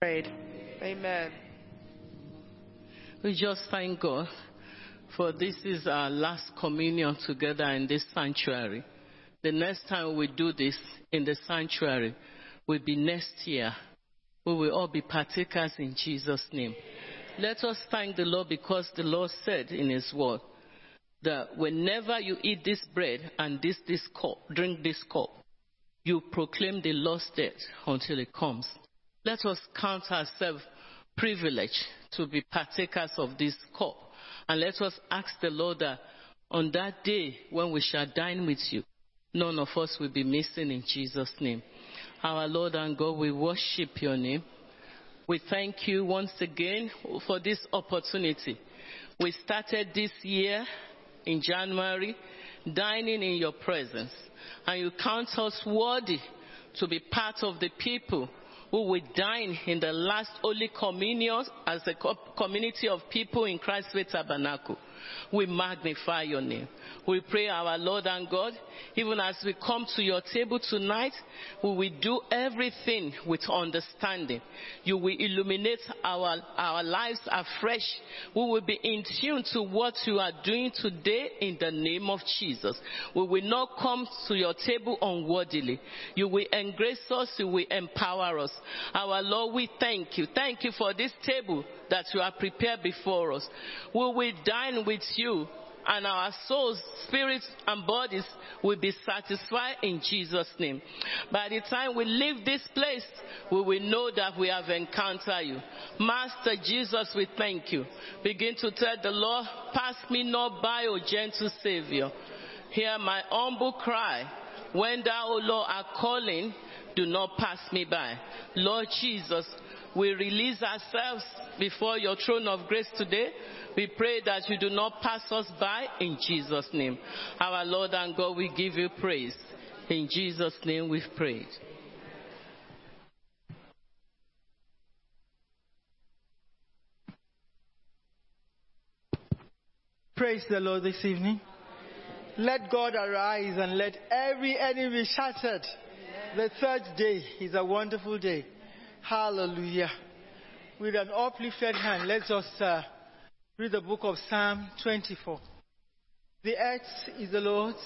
Prayed. Amen. We just thank God for this is our last communion together in this sanctuary. The next time we do this in the sanctuary will be next year. We will all be partakers in Jesus' name. Let us thank the Lord because the Lord said in His word that whenever you eat this bread and this, this cup, drink this cup, you proclaim the Lord's death until it comes. Let us count ourselves privileged to be partakers of this cup. And let us ask the Lord that on that day when we shall dine with you, none of us will be missing in Jesus' name. Our Lord and God, we worship your name. We thank you once again for this opportunity. We started this year in January dining in your presence, and you count us worthy to be part of the people who will dine in the last Holy Communion as a community of people in Christ's Faith Tabernacle. We magnify your name. We pray, our Lord and God, even as we come to your table tonight, we will do everything with understanding. You will illuminate our, our lives afresh. We will be in tune to what you are doing today in the name of Jesus. We will not come to your table unworthily. You will embrace us. You will empower us. Our Lord, we thank you. Thank you for this table that you have prepared before us. We will dine with you and our souls, spirits, and bodies will be satisfied in Jesus' name. By the time we leave this place, we will know that we have encountered you. Master Jesus, we thank you. Begin to tell the Lord, pass me not by, O gentle Savior. Hear my humble cry. When thou, O Lord, are calling, do not pass me by. Lord Jesus, we release ourselves before your throne of grace today. We pray that you do not pass us by in Jesus' name. Our Lord and God, we give you praise. In Jesus' name we've prayed. Praise the Lord this evening. Let God arise and let every enemy be shattered. The third day is a wonderful day. Hallelujah. With an uplifted hand, let's uh, read the book of Psalm 24. The earth is the Lord's,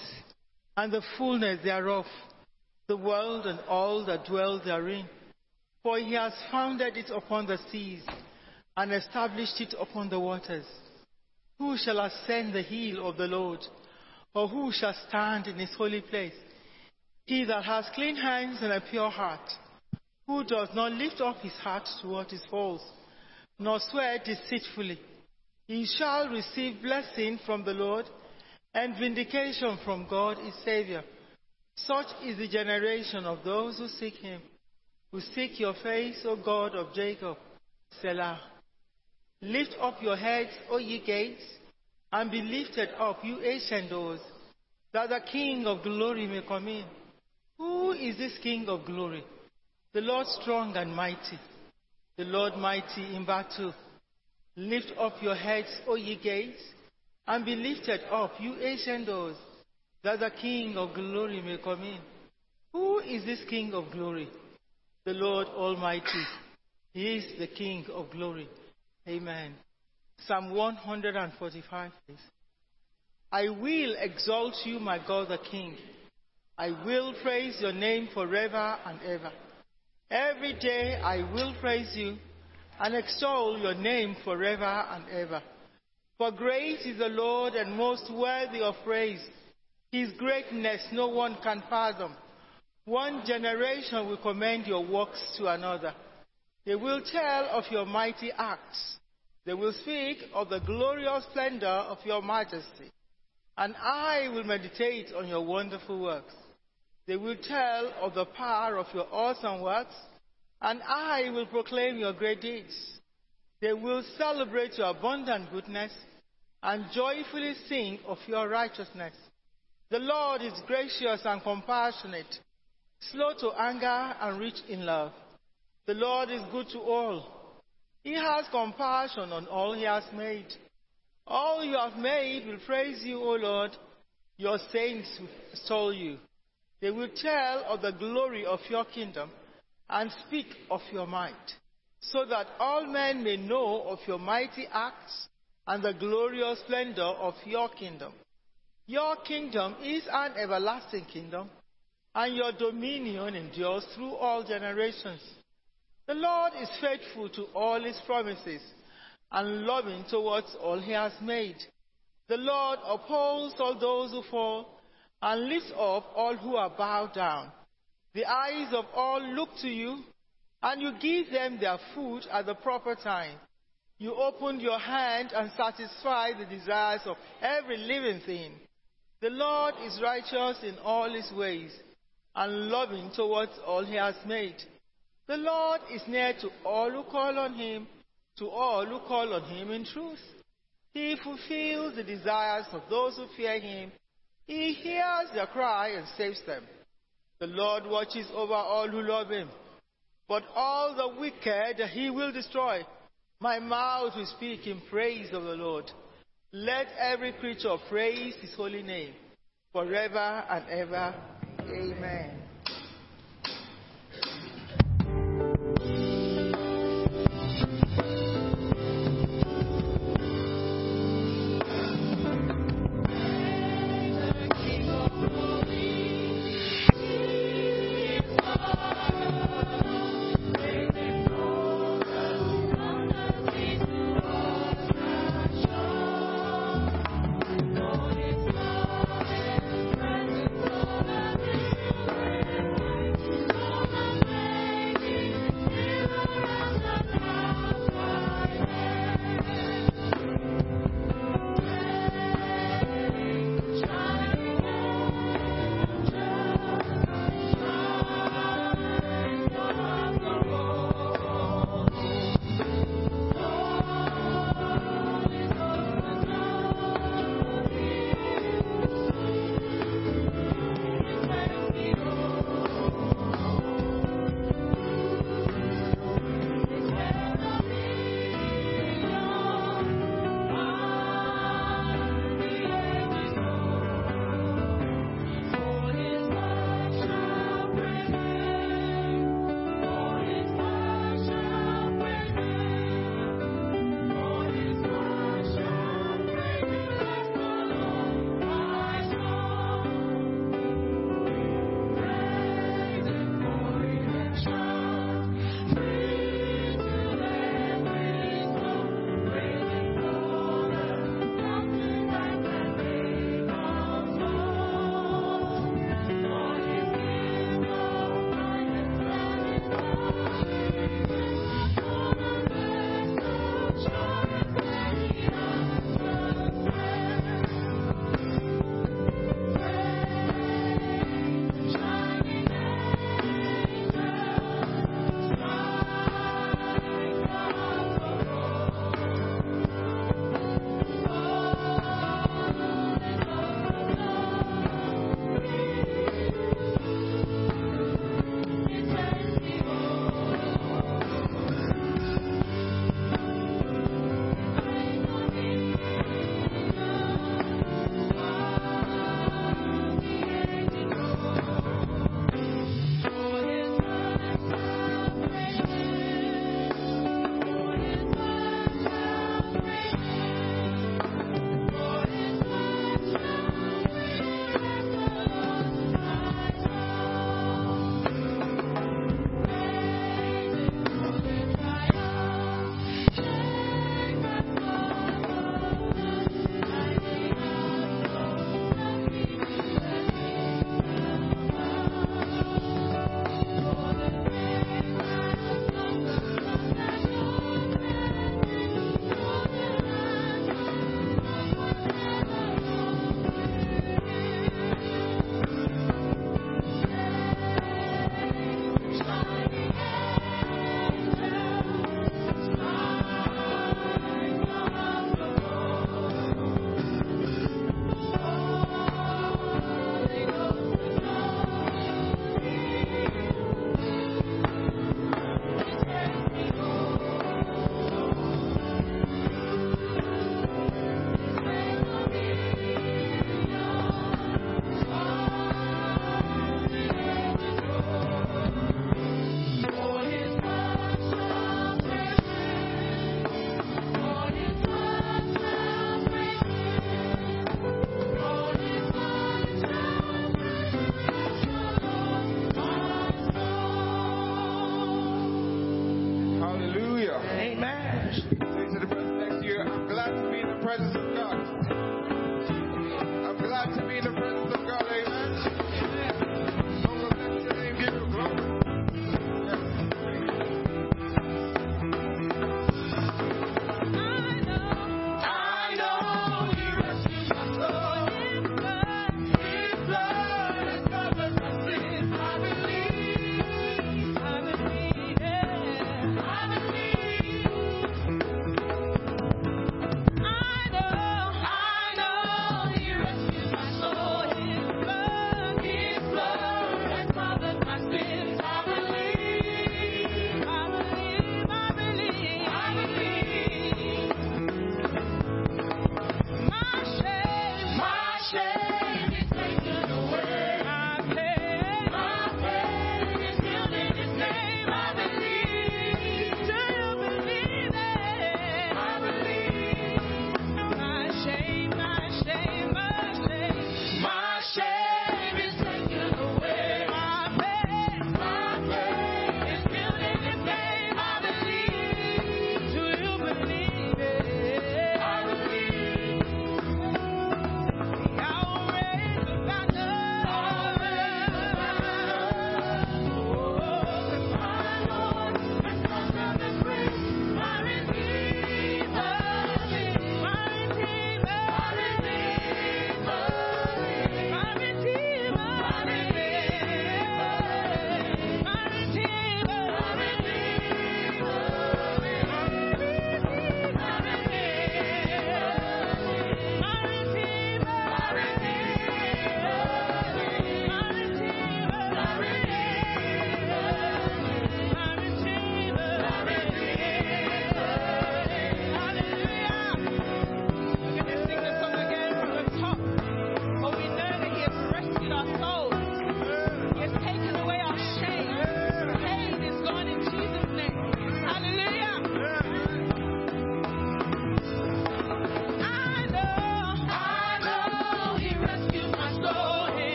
and the fullness thereof, the world and all that dwell therein. For he has founded it upon the seas, and established it upon the waters. Who shall ascend the hill of the Lord, or who shall stand in his holy place? He that has clean hands and a pure heart, who does not lift up his heart to what is false, nor swear deceitfully. He shall receive blessing from the Lord and vindication from God his Savior. Such is the generation of those who seek him, who seek your face, O God of Jacob. Selah. Lift up your heads, O ye gates, and be lifted up, you ancient doors, that the King of glory may come in. Who is this King of glory? The Lord strong and mighty, the Lord mighty in battle. Lift up your heads, O ye gates, and be lifted up, you ancient doors, that the King of glory may come in. Who is this King of glory? The Lord Almighty. He is the King of glory. Amen. Psalm 145, please. I will exalt you, my God the King. I will praise your name forever and ever. Every day I will praise you and extol your name forever and ever. For great is the Lord and most worthy of praise. His greatness no one can fathom. One generation will commend your works to another. They will tell of your mighty acts. They will speak of the glorious splendor of your majesty. And I will meditate on your wonderful works. They will tell of the power of your awesome works, and I will proclaim your great deeds. They will celebrate your abundant goodness and joyfully sing of your righteousness. The Lord is gracious and compassionate, slow to anger and rich in love. The Lord is good to all. He has compassion on all he has made. All you have made will praise you, O Lord. Your saints will extol you. They will tell of the glory of your kingdom and speak of your might. so that all men may know of your mighty acts and the glorious splendor of your kingdom. Your kingdom is an everlasting kingdom, and your dominion endures through all generations. The Lord is faithful to all his promises and loving towards all he has made. The Lord upholds all those who fall and lifts up all who are bowed down. The eyes of all look to you, and you give them their food at the proper time. You opened your hand and satisfied the desires of every living thing. The Lord is righteous in all his ways and loving towards all he has made. The Lord is near to all who call on him, to all who call on him in truth. He fulfills the desires of those who fear him. He hears their cry and saves them. The Lord watches over all who love him, but all the wicked he will destroy. My mouth will speak in praise of the Lord. Let every creature praise his holy name forever and ever. Amen.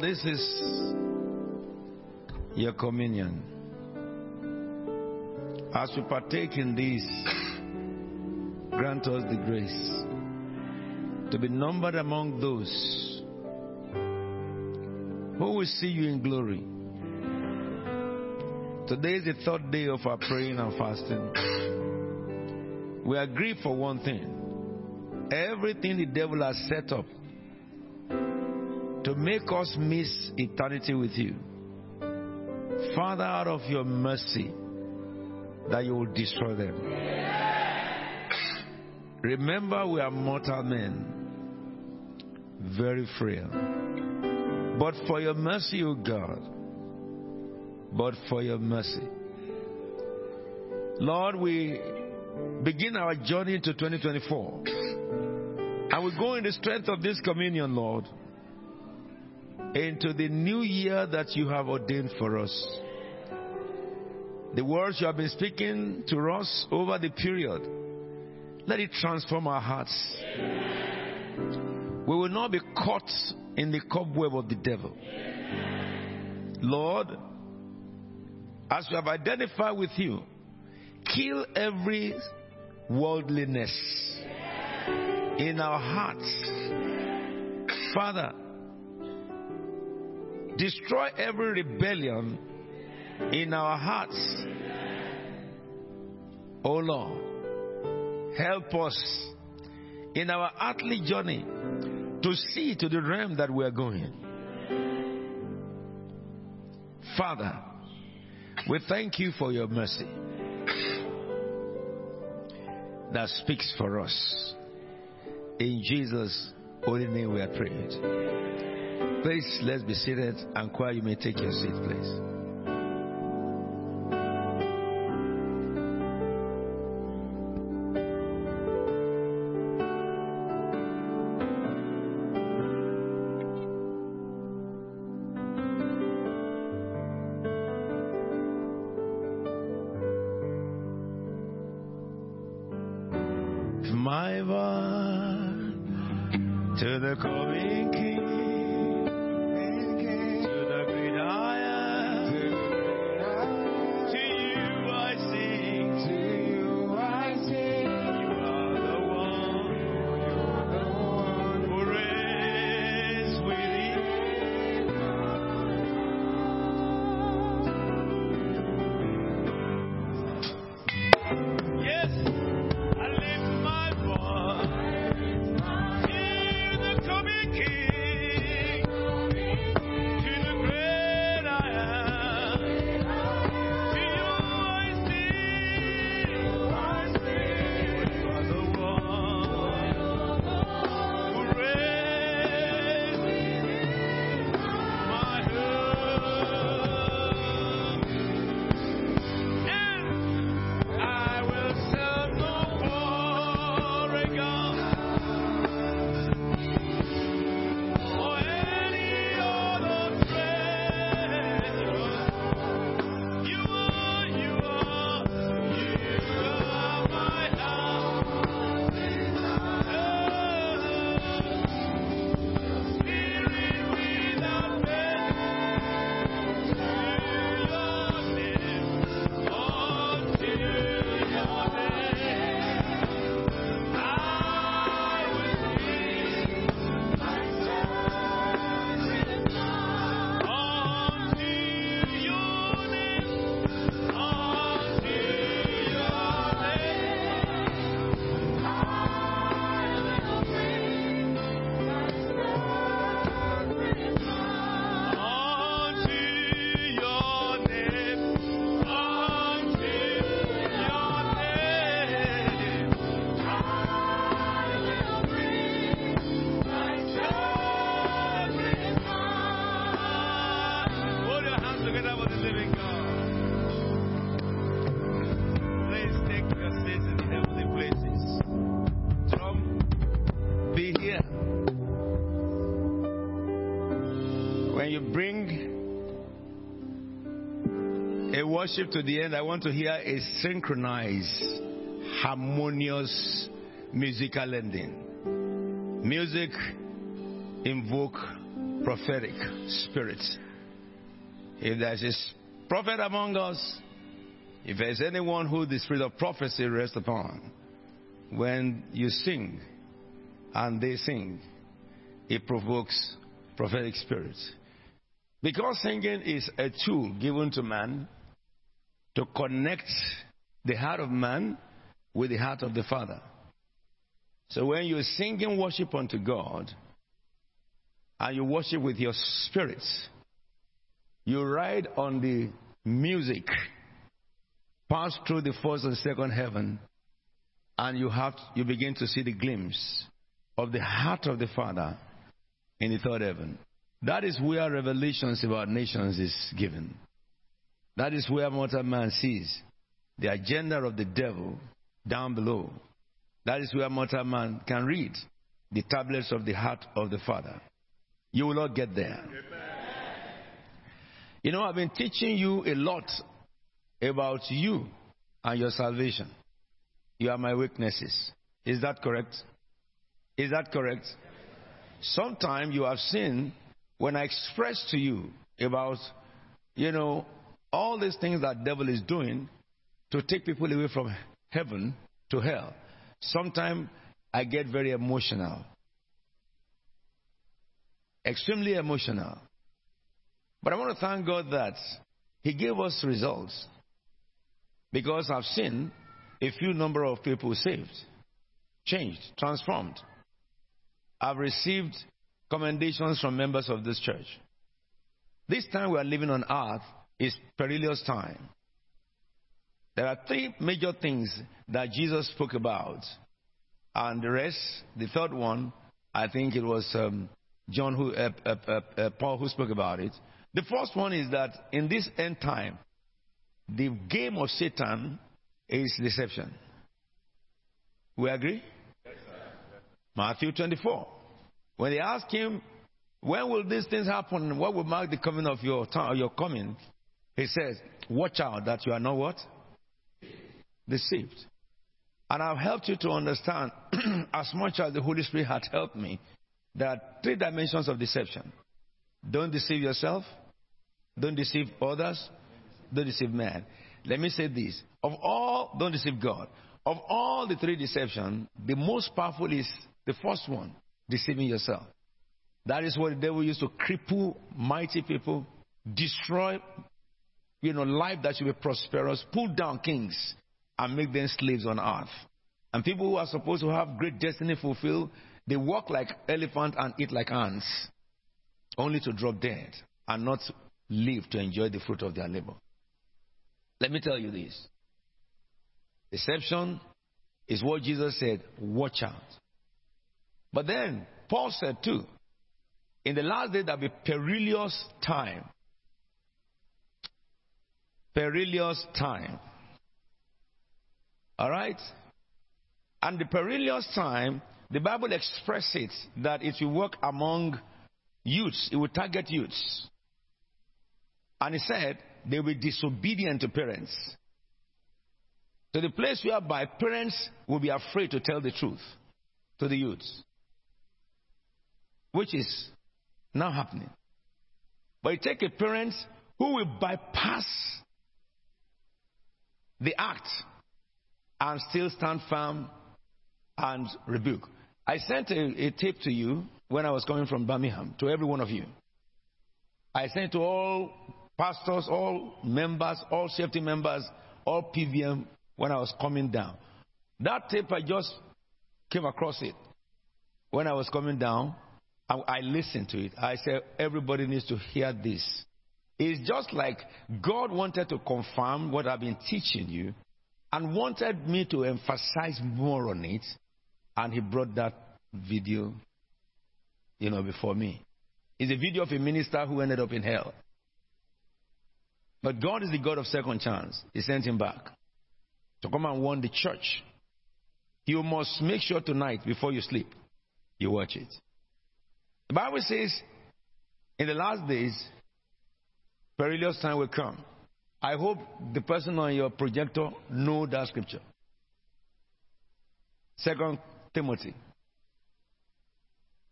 This is your communion. As we partake in this, grant us the grace to be numbered among those who will see you in glory. Today is the third day of our praying and fasting. We agree for one thing everything the devil has set up to make us miss eternity with you. Father, out of your mercy, that you will destroy them. Remember, we are mortal men, very frail. But for your mercy, O God, but for your mercy. Lord, we begin our journey into 2024. And we go in the strength of this communion, Lord, into the new year that you have ordained for us. The words you have been speaking to us over the period, let it transform our hearts. We will not be caught in the cobweb of the devil. Lord, as we have identified with you, kill every worldliness in our hearts. Father, destroy every rebellion in our hearts. Oh Lord, help us in our earthly journey to see to the realm that we are going. Father, we thank you for your mercy that speaks for us. In Jesus' holy name we are prayed. Please, let's be seated and choir, you may take your seat, please. Worship to the end, I want to hear a synchronized, harmonious musical ending. Music invoke prophetic spirits. If there's a prophet among us, if there's anyone who the spirit of prophecy rests upon, when you sing and they sing, it provokes prophetic spirits. Because singing is a tool given to man to connect the heart of man with the heart of the Father. So when you're singing worship unto God and you worship with your spirits, you ride on the music, pass through the first and second heaven, and you have you begin to see the glimpse of the heart of the Father in the third heaven. That is where revelations about nations is given. That is where mortal man sees the agenda of the devil down below. That is where mortal man can read the tablets of the heart of the Father. You will not get there. You know, I've been teaching you a lot about you and your salvation. You are my weaknesses. Is that correct? Is that correct? Sometime you have seen when I express to you about, you know, all these things that devil is doing to take people away from heaven to hell. Sometimes I get very emotional. Extremely emotional. But I want to thank God that He gave us results. Because I've seen a few number of people saved, changed, transformed. I've received commendations from members of this church. This time we are living on earth is perilous time. There are three major things that Jesus spoke about, and the rest, the third one, I think it was um, John who, uh, uh, uh, Paul who spoke about it. The first one is that in this end time, the game of Satan is deception. We agree? Matthew 24. When they ask him, when will these things happen? What will mark the coming of your time, your coming? He says, watch out that you are not what? Deceived. And I've helped you to understand, as much as the Holy Spirit had helped me, there are three dimensions of deception. Don't deceive yourself. Don't deceive others. Don't deceive man. Let me say this. Of all, don't deceive God. Of all the three deception, the most powerful is the first one, deceiving yourself. That is what the devil used to cripple mighty people, destroy, you know, life that should be prosperous, pull down kings, and make them slaves on earth. And people who are supposed to have great destiny fulfilled, they walk like elephants and eat like ants, only to drop dead and not live to enjoy the fruit of their labor. Let me tell you this. Deception is what Jesus said, watch out. But then, Paul said too, in the last day there'll be perilous time. Perilous time. Alright? And the perilous time, the Bible expresses it that it will work among youths, it will target youths. And he said, they will be disobedient to parents. To the place whereby parents will be afraid to tell the truth to the youths. Which is now happening. But you take a parent who will bypass the act and still stand firm and rebuke. I sent a, a, tape to you when I was coming from Birmingham, to every one of you. I sent it to all pastors, all members, all safety members, all PVM when I was coming down. That tape, I just came across it when I was coming down. I, I listened to it. I said, everybody needs to hear this. It's just like God wanted to confirm what I've been teaching you and wanted me to emphasize more on it. And he brought that video, you know, before me. It's a video of a minister who ended up in hell. But God is the God of second chance. He sent him back to come and warn the church. You must make sure tonight, before you sleep, you watch it. The Bible says, In the last days, perilous time will come. I hope the person on your projector know that scripture. Second Timothy.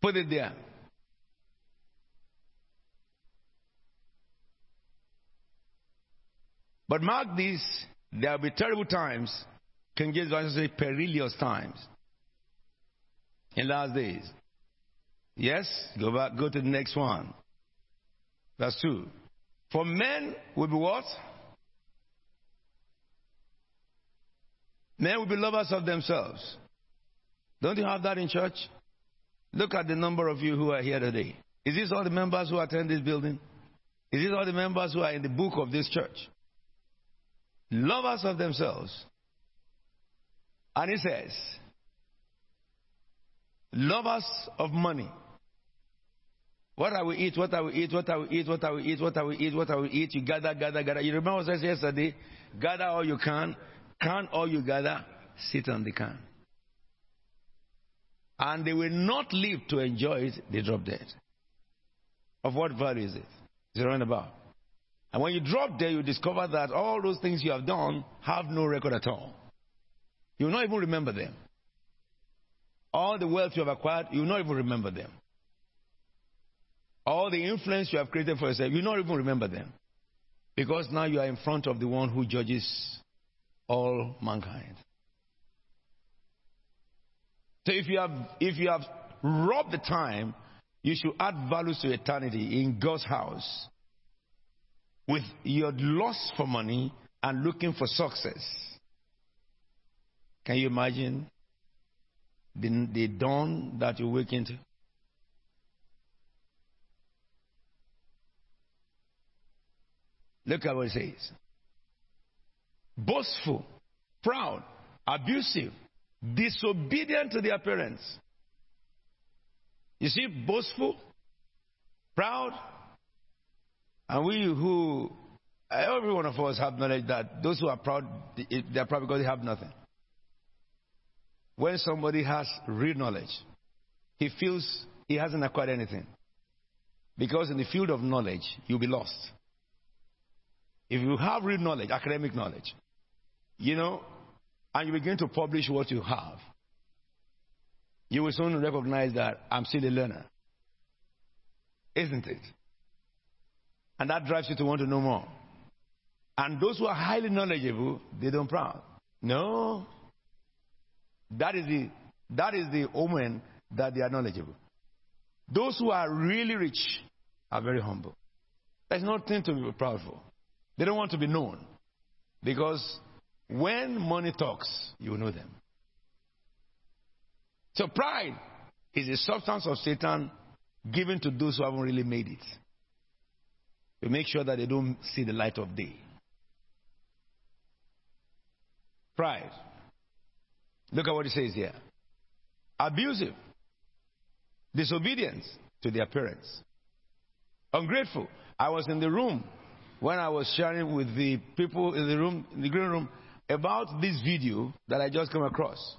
Put it there. But mark this, there will be terrible times. King James Version say perilous times. In last days. Yes, go back, go to the next one. Verse 2. For men will be what? Men will be lovers of themselves. Don't you have that in church? Look at the number of you who are here today. Is this all the members who attend this building? Is this all the members who are in the book of this church? Lovers of themselves. And he says, lovers of money. What I will eat, what I will eat, what I will eat, what I will eat, what I will eat, what I will eat. You gather, gather, gather. You remember what I said yesterday? Gather all you can, can all you gather, sit on the can. And they will not live to enjoy it, they drop dead. Of what value is it? It's a about. And when you drop dead, you discover that all those things you have done have no record at all. You will not even remember them. All the wealth you have acquired, you will not even remember them. All the influence you have created for yourself, you not even remember them. Because now you are in front of the one who judges all mankind. So if you have if you have robbed the time, you should add values to eternity in God's house with your loss for money and looking for success. Can you imagine the, the dawn that you wake into? Look at what it says boastful, proud, abusive, disobedient to their parents. You see, boastful, proud, and we who, every one of us have knowledge that those who are proud, they are proud because they have nothing. When somebody has real knowledge, he feels he hasn't acquired anything. Because in the field of knowledge, you'll be lost. If you have real knowledge, academic knowledge, you know, and you begin to publish what you have, you will soon recognize that I'm still a learner. Isn't it? And that drives you to want to know more. And those who are highly knowledgeable, they don't proud. No. That is the that is the omen that they are knowledgeable. Those who are really rich are very humble. There's nothing to be proud for. They don't want to be known. Because when money talks, you know them. So pride is a substance of Satan given to those who haven't really made it. To make sure that they don't see the light of day. Pride. Look at what it says here. Abusive. Disobedience to their parents. Ungrateful. I was in the room when I was sharing with the people in the room, in the green room, about this video that I just came across.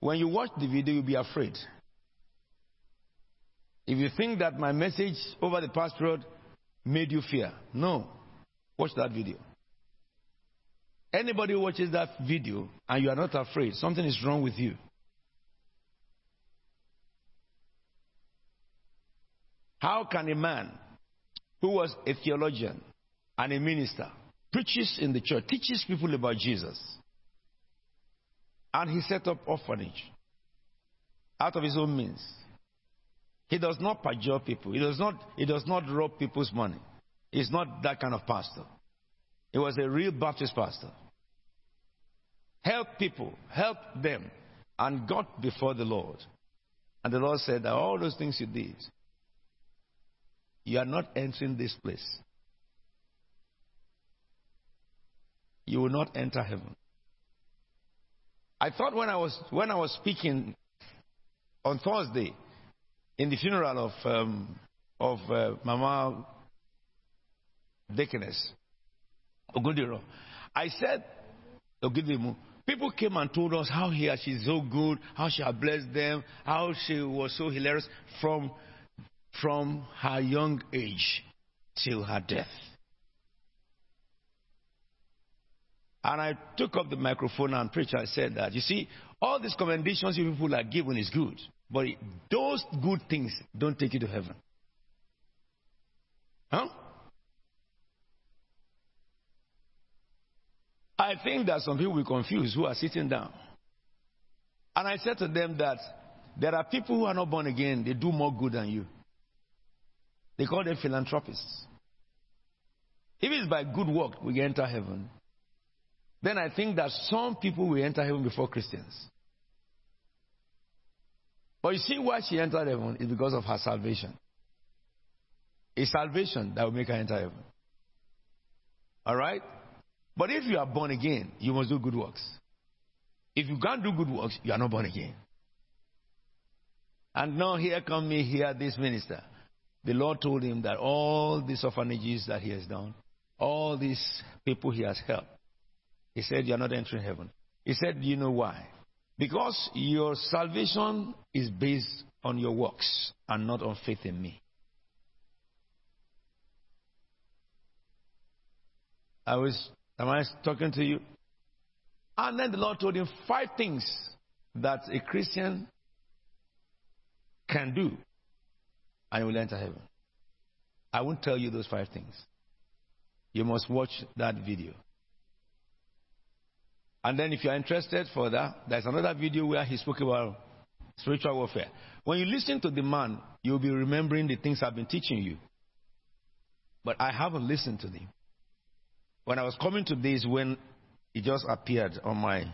When you watch the video, you'll be afraid. If you think that my message over the past period made you fear, no. Watch that video. Anybody who watches that video and you are not afraid, something is wrong with you. How can a man who was a theologian and a minister preaches in the church, teaches people about Jesus. And he set up orphanage out of his own means. He does not perjure people. He does not, he does not rob people's money. He's not that kind of pastor. He was a real Baptist pastor. Help people, help them, and got before the Lord. And the Lord said all those things you did, you are not entering this place. You will not enter heaven. I thought when I was when I was speaking on Thursday in the funeral of um, of uh, Mama Deaconess Ogudiro, I said Ogudimu. People came and told us how here she's so good, how she had blessed them, how she was so hilarious from from her young age till her death. And I took up the microphone and preached. I said that, you see, all these commendations you people are given is good, but those good things don't take you to heaven. Huh? I think that some people will confuse who are sitting down. And I said to them that there are people who are not born again, they do more good than you. They call them philanthropists. If it's by good work we enter heaven, then I think that some people will enter heaven before Christians. But you see why she entered heaven is because of her salvation. It's salvation that will make her enter heaven. All right? But if you are born again, you must do good works. If you can't do good works, you are not born again. And now here come me here, this minister. The Lord told him that all these orphanages that he has done, all these people he has helped, he said, You're not entering heaven. He said, Do you know why? Because your salvation is based on your works and not on faith in me. I was, am I talking to you? And then the Lord told him five things that a Christian can do and will enter heaven. I won't tell you those five things. You must watch that video. And then, if you're interested further, there's another video where he spoke about spiritual warfare. When you listen to the man, you'll be remembering the things I've been teaching you. But I haven't listened to them. When I was coming to this, when it just appeared on my,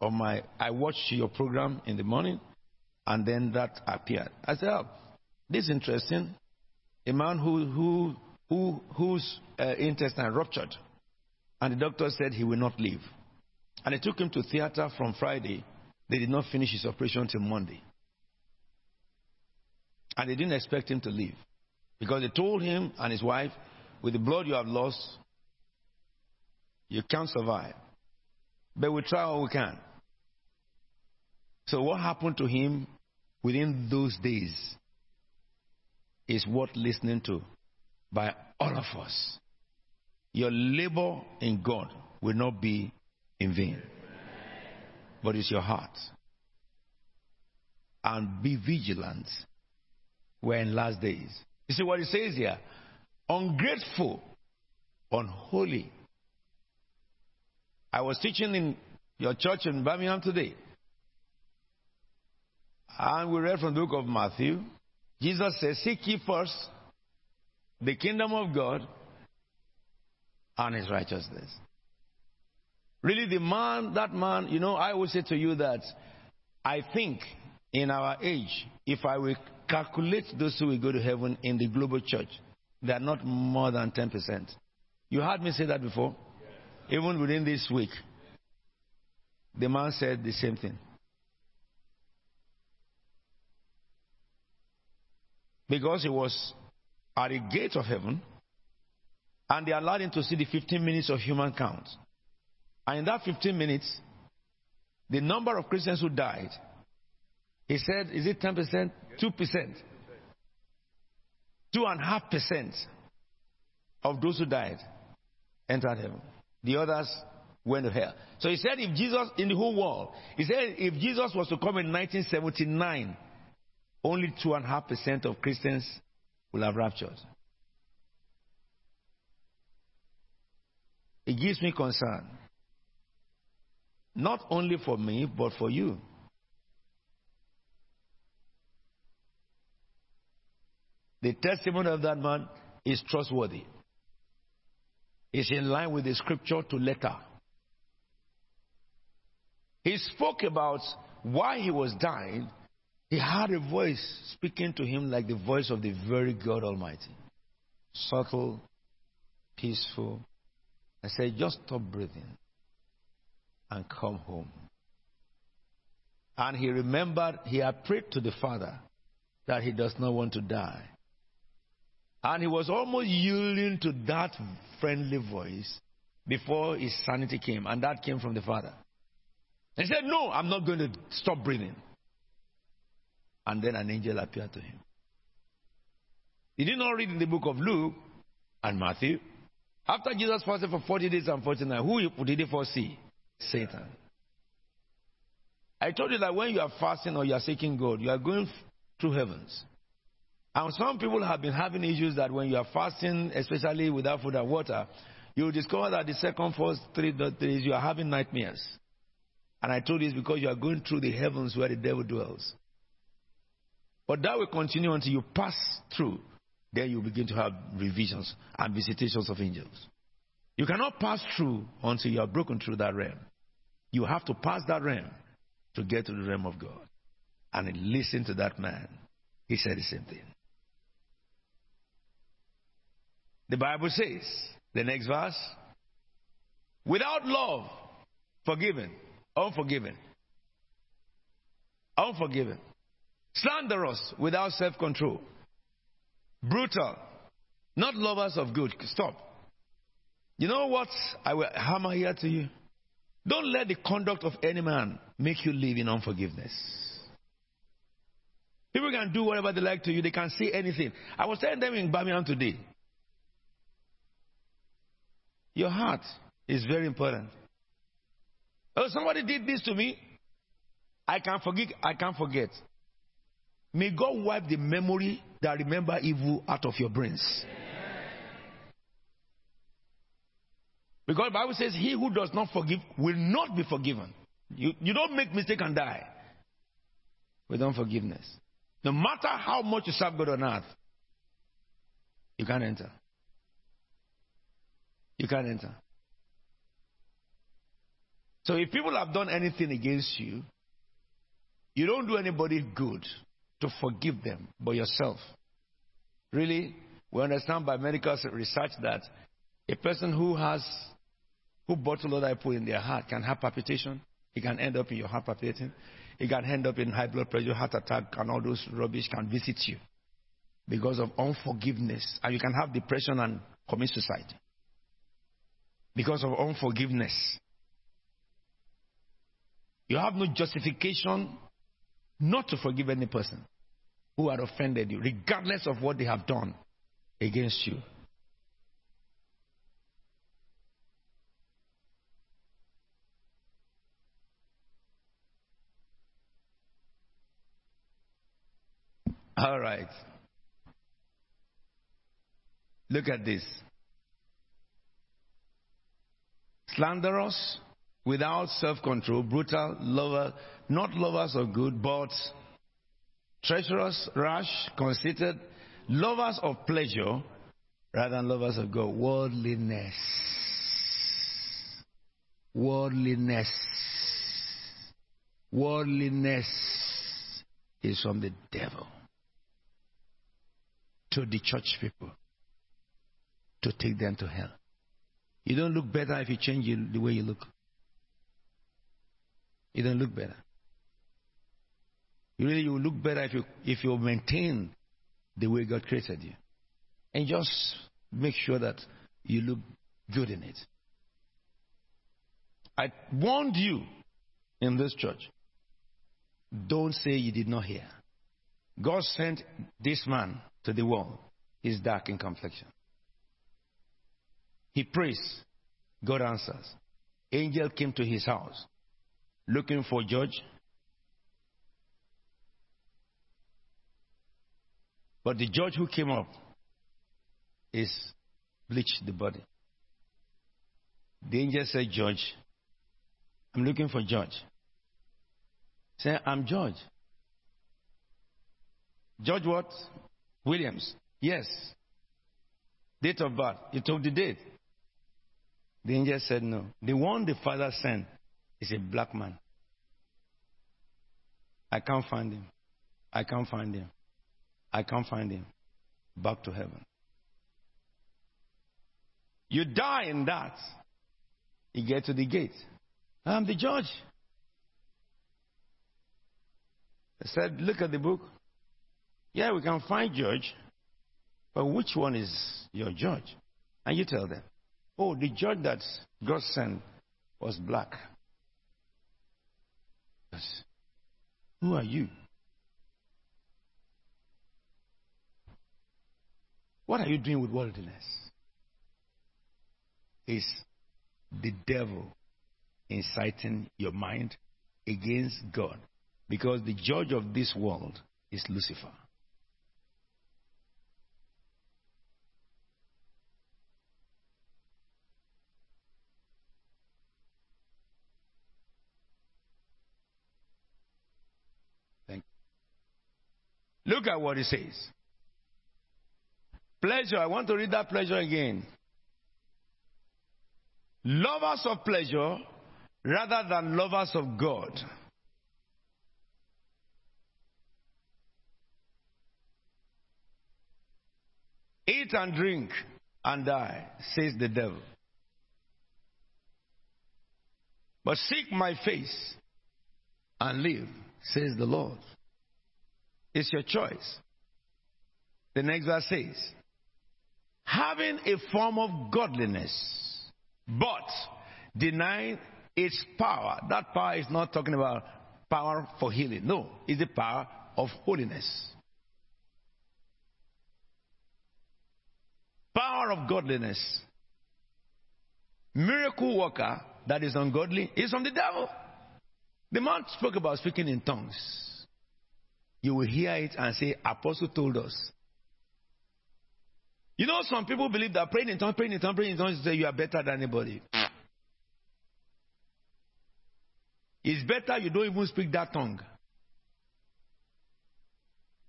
on my, I watched your program in the morning, and then that appeared. I said, oh, this is interesting. A man who, who, who, whose uh, intestine ruptured, and the doctor said he will not live. And they took him to theater from Friday. They did not finish his operation until Monday. And they didn't expect him to live. Because they told him and his wife, with the blood you have lost, you can't survive. But we try all we can. So, what happened to him within those days is worth listening to by all of us. Your labor in God will not be in vain, but it's your heart. And be vigilant. We're in last days. You see what it says here? Ungrateful, unholy. I was teaching in your church in Birmingham today. And we read from the book of Matthew. Jesus says, Seek ye first the kingdom of God and his righteousness. Really, the man, that man, you know, I always say to you that I think in our age, if I will calculate those who will go to heaven in the global church, they are not more than 10%. You heard me say that before? Even within this week, the man said the same thing. Because he was at the gate of heaven, and they allowed him to see the 15 minutes of human count. And in that 15 minutes, the number of Christians who died, he said, is it 10%? 2%. 2.5% of those who died entered heaven. The others went to hell. So he said, if Jesus, in the whole world, he said, if Jesus was to come in 1979, only 2.5% of Christians will have raptured. It gives me concern. Not only for me, but for you. The testimony of that man is trustworthy. It's in line with the scripture to letter. He spoke about why he was dying. He had a voice speaking to him like the voice of the very God Almighty. Subtle, peaceful. I said, just stop breathing and come home. And he remembered he had prayed to the Father that he does not want to die. And he was almost yielding to that friendly voice before his sanity came, and that came from the Father. he said, No, I'm not going to stop breathing. And then an angel appeared to him. He did not read in the book of Luke and Matthew? After Jesus fasted for 40 days and 40 nights, who did he foresee? Satan. I told you that when you are fasting or you are seeking God, you are going through heavens. And some people have been having issues that when you are fasting, especially without food and water, you discover that the second, first, three days you are having nightmares. And I told you it's because you are going through the heavens where the devil dwells. But that will continue until you pass through. Then you begin to have revisions and visitations of angels. You cannot pass through until you are broken through that realm. You have to pass that realm to get to the realm of God. And listen to that man. He said the same thing. The Bible says, the next verse, without love, forgiven, unforgiven, unforgiven, slanderous, without self control, brutal, not lovers of good. Stop. You know what I will hammer here to you? Don't let the conduct of any man make you live in unforgiveness. People can do whatever they like to you, they can say anything. I was telling them in Birmingham today. Your heart is very important. Oh, somebody did this to me. I can forget. I can't forget. May God wipe the memory that remember evil out of your brains. Because the Bible says, He who does not forgive will not be forgiven. You, you don't make mistake and die with unforgiveness. No matter how much you serve God on earth, you can't enter. You can't enter. So if people have done anything against you, you don't do anybody good to forgive them but yourself. Really, we understand by medical research that a person who has who bottle other people in their heart can have palpitation. It can end up in your heart palpitating. It can end up in high blood pressure, heart attack, and all those rubbish can visit you because of unforgiveness. And you can have depression and commit suicide because of unforgiveness. You have no justification not to forgive any person who had offended you, regardless of what they have done against you. All right. Look at this. Slanderous, without self control, brutal, lover, not lovers of good, but treacherous, rash, conceited, lovers of pleasure rather than lovers of God. Worldliness. Worldliness. Worldliness is from the devil to the church people to take them to hell. You don't look better if you change the way you look. You don't look better. You really you look better if you if you maintain the way God created you. And just make sure that you look good in it. I warned you in this church. Don't say you did not hear. God sent this man to the world. is dark in complexion. He prays. God answers. Angel came to his house looking for judge. But the judge who came up is bleached the body. The angel said, Judge, I'm looking for judge. Say, I'm judge. Judge what? Williams. Yes. Date of birth. You told the date. The angel said no. The one the father sent is a black man. I can't find him. I can't find him. I can't find him. Back to heaven. You die in that. You get to the gate. I'm the judge. I said, Look at the book. Yeah, we can find judge, but which one is your judge? And you tell them, Oh, the judge that God sent was black. Yes. Who are you? What are you doing with worldliness? Is the devil inciting your mind against God? Because the judge of this world is Lucifer. Look at what he says. Pleasure, I want to read that pleasure again. Lovers of pleasure rather than lovers of God. Eat and drink and die, says the devil. But seek my face and live, says the Lord. It's your choice. The next verse says, having a form of godliness, but denying its power. That power is not talking about power for healing. No, it's the power of holiness. Power of godliness. Miracle worker that is ungodly is from the devil. The man spoke about speaking in tongues. You will hear it and say, Apostle told us. You know, some people believe that praying in tongues, praying in tongues, praying in tongues, say you are better than anybody. It's better you don't even speak that tongue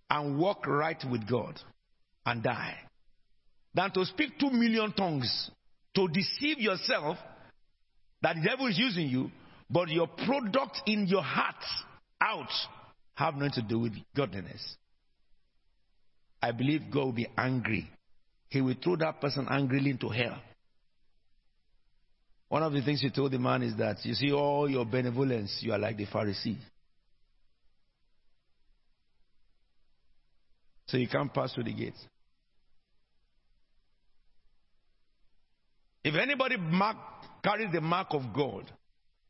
and walk right with God and die than to speak two million tongues to deceive yourself that the devil is using you, but your product in your heart out have nothing to do with godliness. I believe God will be angry. He will throw that person angrily into hell. One of the things he told the man is that you see all your benevolence, you are like the Pharisee. So you can't pass through the gates. If anybody mark, carries the mark of God,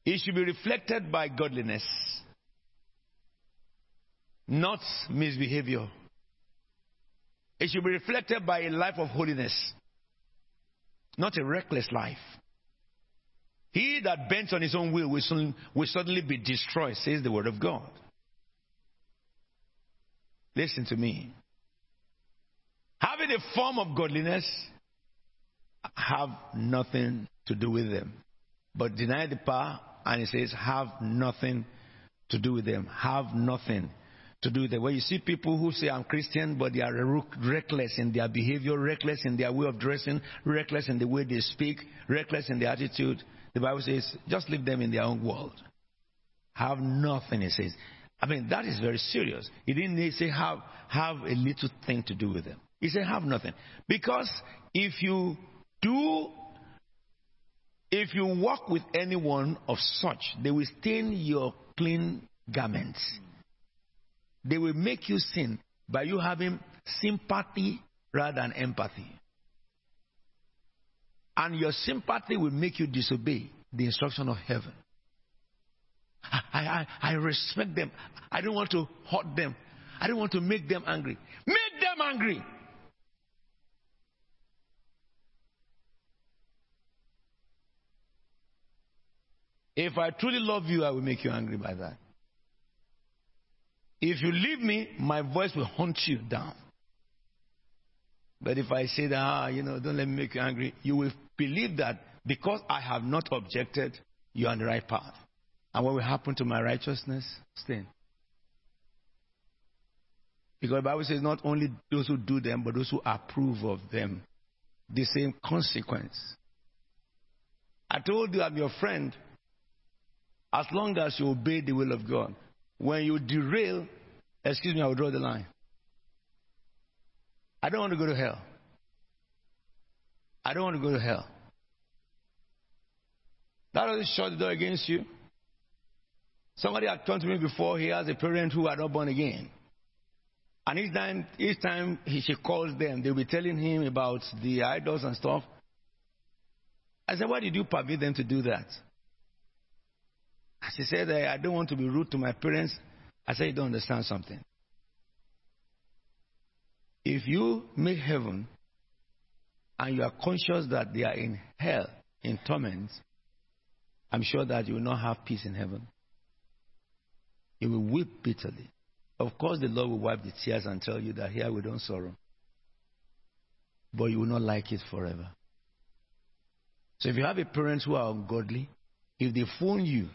it should be reflected by godliness, not misbehavior. It should be reflected by a life of holiness, not a reckless life. He that bends on his own will will, soon, will suddenly be destroyed, says the word of God. Listen to me. Having a form of godliness have nothing to do with them. But deny the power, and it says, have nothing to do with them. Have nothing to do them. When you see people who say, I'm Christian, but they are reckless in their behavior, reckless in their way of dressing, reckless in the way they speak, reckless in their attitude, the Bible says, just leave them in their own world. Have nothing, it says. I mean, that is very serious. He didn't say have, have a little thing to do with them. He said have nothing. Because if you do, if you walk with anyone of such, they will stain your clean garments. They will make you sin by you having sympathy rather than empathy. And your sympathy will make you disobey the instruction of heaven. I, I, I respect them. I don't want to hurt them. I don't want to make them angry. Make them angry. If I truly love you, I will make you angry by that. If you leave me, my voice will hunt you down. But if I say that, ah, you know, don't let me make you angry, you will believe that because I have not objected, you are on the right path. And what will happen to my righteousness? Stain. Because the Bible says not only those who do them, but those who approve of them. The same consequence. I told you I'm your friend as long as you obey the will of God. When you derail, excuse me, I will draw the line. I don't want to go to hell. I don't want to go to hell. That doesn't shut the door against you. Somebody had come to me before, he has a parent who are not born again. And each time, each time he, she calls them, they'll be telling him about the idols and stuff. I said, why did you permit them to do that? She said, I don't want to be rude to my parents. I said, you don't understand something. If you make heaven and you are conscious that they are in hell, in torment, I'm sure that you will not have peace in heaven. You will weep bitterly. Of course, the Lord will wipe the tears and tell you that here we don't sorrow. But you will not like it forever. So if you have a parents who are ungodly, if they phone you,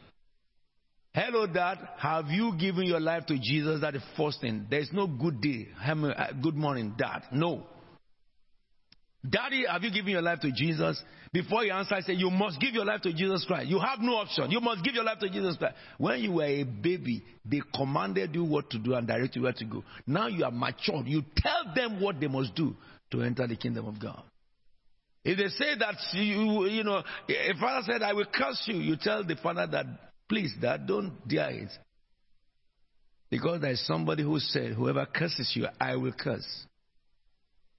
hello dad, have you given your life to Jesus? That is the first thing. There is no good day. uh, Good morning, dad. No. Daddy, have you given your life to Jesus? Before you answer, I say, You must give your life to Jesus Christ. You have no option. You must give your life to Jesus Christ. When you were a baby, they commanded you what to do and directed you where to go. Now you are matured. You tell them what they must do to enter the kingdom of God. If they say that you, you know, a father said, I will curse you, you tell the father that, please, dad, don't dare it. Because there is somebody who said, whoever curses you, I will curse.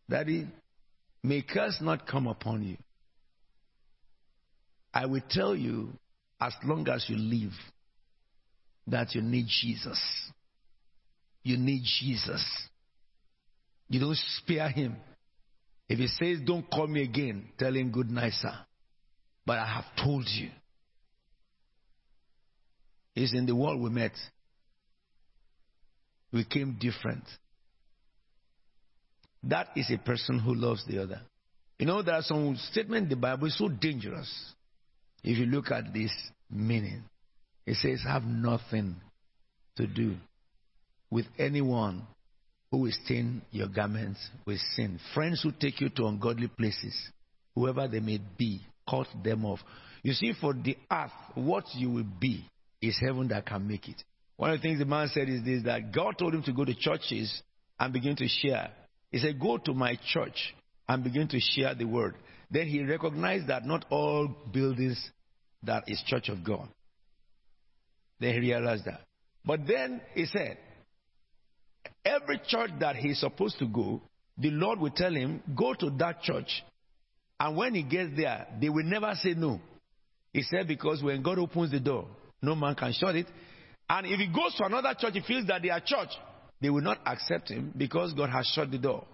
Daddy, may curse not come upon you. I will tell you, as long as you live, that you need Jesus. You need Jesus. You don't spare him. If he says, Don't call me again, tell him, Good night, sir. But I have told you. It's in the world we met. We came different. That is a person who loves the other. You know, there are some statements in the Bible so dangerous. If you look at this meaning, it says, Have nothing to do with anyone who will stain your garments with sin. Friends who take you to ungodly places, whoever they may be, cut them off. You see, for the earth, what you will be is heaven that can make it. One of the things the man said is this that God told him to go to churches and begin to share. He said, Go to my church and begin to share the word. Then he recognized that not all buildings that is church of God. Then he realized that. But then he said, every church that he's supposed to go, the Lord will tell him, go to that church. And when he gets there, they will never say no. He said, because when God opens the door, no man can shut it. And if he goes to another church, he feels that they are church, they will not accept him because God has shut the door.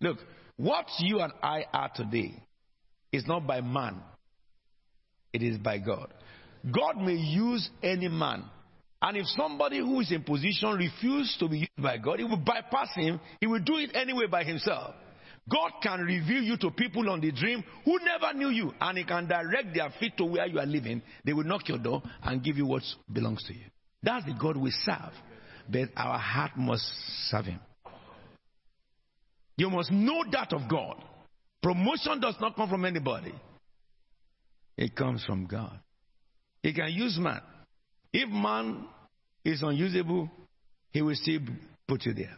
Look, what you and I are today is not by man, it is by God. God may use any man. And if somebody who is in position refuses to be used by God, he will bypass him. He will do it anyway by himself. God can reveal you to people on the dream who never knew you, and He can direct their feet to where you are living. They will knock your door and give you what belongs to you. That's the God we serve. But our heart must serve Him. You must know that of God. Promotion does not come from anybody, it comes from God. He can use man. If man is unusable, he will still put you there.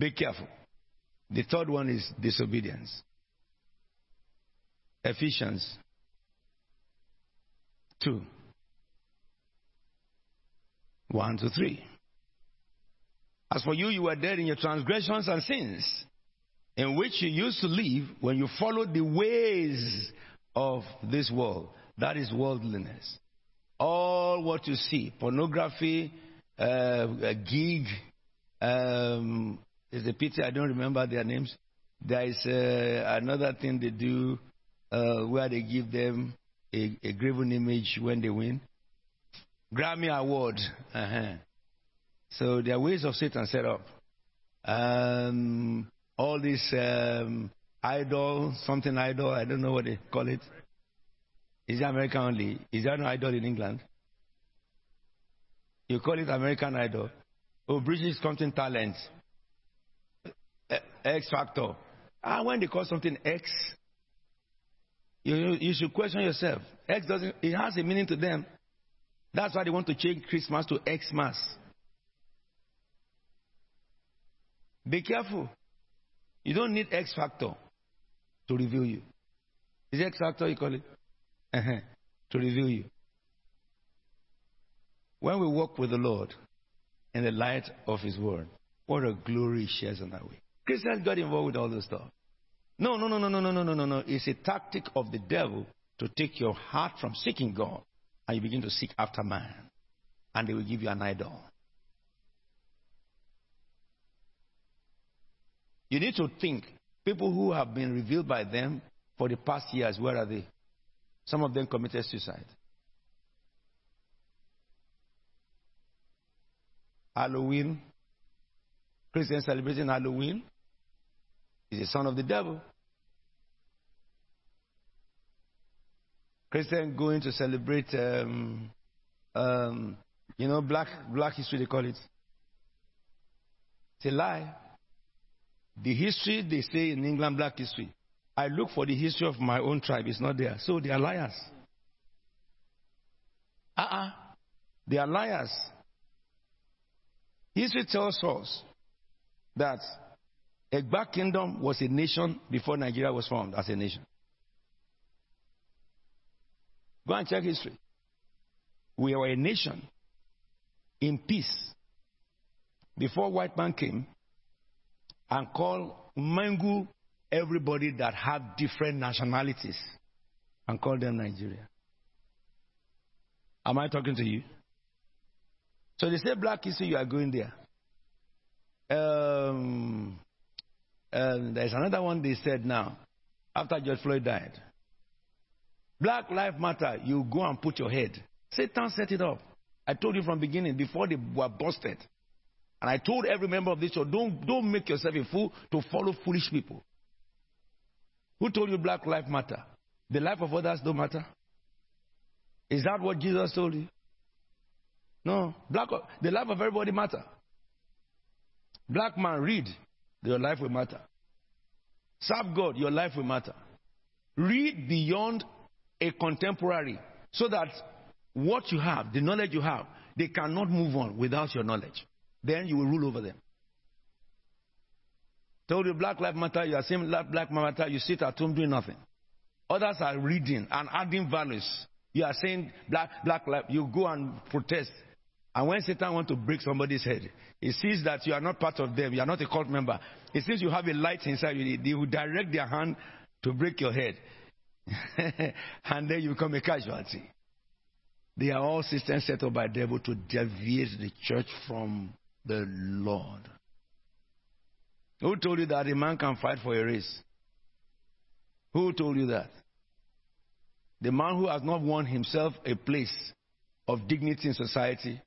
Be careful. The third one is disobedience. Ephesians 2 1 to 3. As for you, you were dead in your transgressions and sins, in which you used to live when you followed the ways of this world. That is worldliness. All what you see pornography, uh, a gig, um, it's a pity I don't remember their names. There is uh, another thing they do uh, where they give them a, a graven image when they win. Grammy Award. Uh-huh. So there are ways of Satan set up. Um, all this um, idol, something idol, I don't know what they call it. Is it American only? Is there no idol in England? You call it American Idol. Oh, British something talent. X factor. And when they call something X, you, you should question yourself. X doesn't, it has a meaning to them. That's why they want to change Christmas to Xmas. Be careful. You don't need X factor to reveal you. Is X factor you call it? Uh-huh. To reveal you. When we walk with the Lord in the light of His Word, what a glory shares on our way. Christians got involved with all this stuff. No, no, no, no, no, no, no, no, no, no. It's a tactic of the devil to take your heart from seeking God and you begin to seek after man. and they will give you an idol. You need to think people who have been revealed by them for the past years, where are they? Some of them committed suicide. Halloween, Christians celebrating Halloween is a son of the devil. Christian going to celebrate, um, um, you know, black black history they call it. It's a lie. The history they say in England, black history. I look for the history of my own tribe. It's not there. So they are liars. Uh-uh. They are liars. History tells us that Egba Kingdom was a nation before Nigeria was formed as a nation. Go and check history. We were a nation in peace before white man came and called mangu everybody that had different nationalities and called them Nigeria. Am I talking to you? So they say black history, you are going there. Um, um, there's another one they said now, after George Floyd died. Black Lives Matter, you go and put your head. Satan set it up. I told you from beginning, before they were busted. And I told every member of this church, don't, don't make yourself a fool to follow foolish people. Who told you Black Lives Matter? The life of others don't matter? Is that what Jesus told you? No. Black, the life of everybody matter. Black man, read. Your life will matter. Serve God, your life will matter. Read beyond a contemporary so that what you have, the knowledge you have, they cannot move on without your knowledge. Then you will rule over them. Told you Black Lives Matter, you are saying Black Matter, you sit at home doing nothing. Others are reading and adding values. You are saying Black Black Lives, you go and protest. And when Satan wants to break somebody's head, he sees that you are not part of them, you are not a cult member. He sees you have a light inside you, they will direct their hand to break your head. and then you become a casualty. They are all systems set up by the devil to deviate the church from the Lord. Who told you that a man can fight for a race? Who told you that? The man who has not won himself a place of dignity in society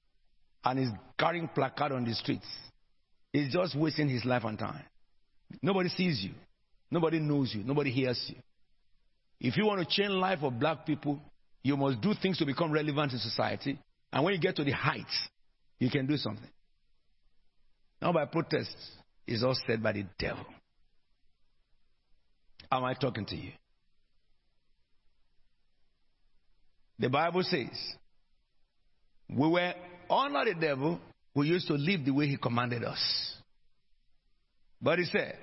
and is carrying placard on the streets He's just wasting his life and time. Nobody sees you. Nobody knows you. Nobody hears you. If you want to change life of black people, you must do things to become relevant in society. And when you get to the heights, you can do something. Now by protest is all said by the devil. Am I talking to you? The Bible says, we were under the devil, we used to live the way he commanded us. But he said,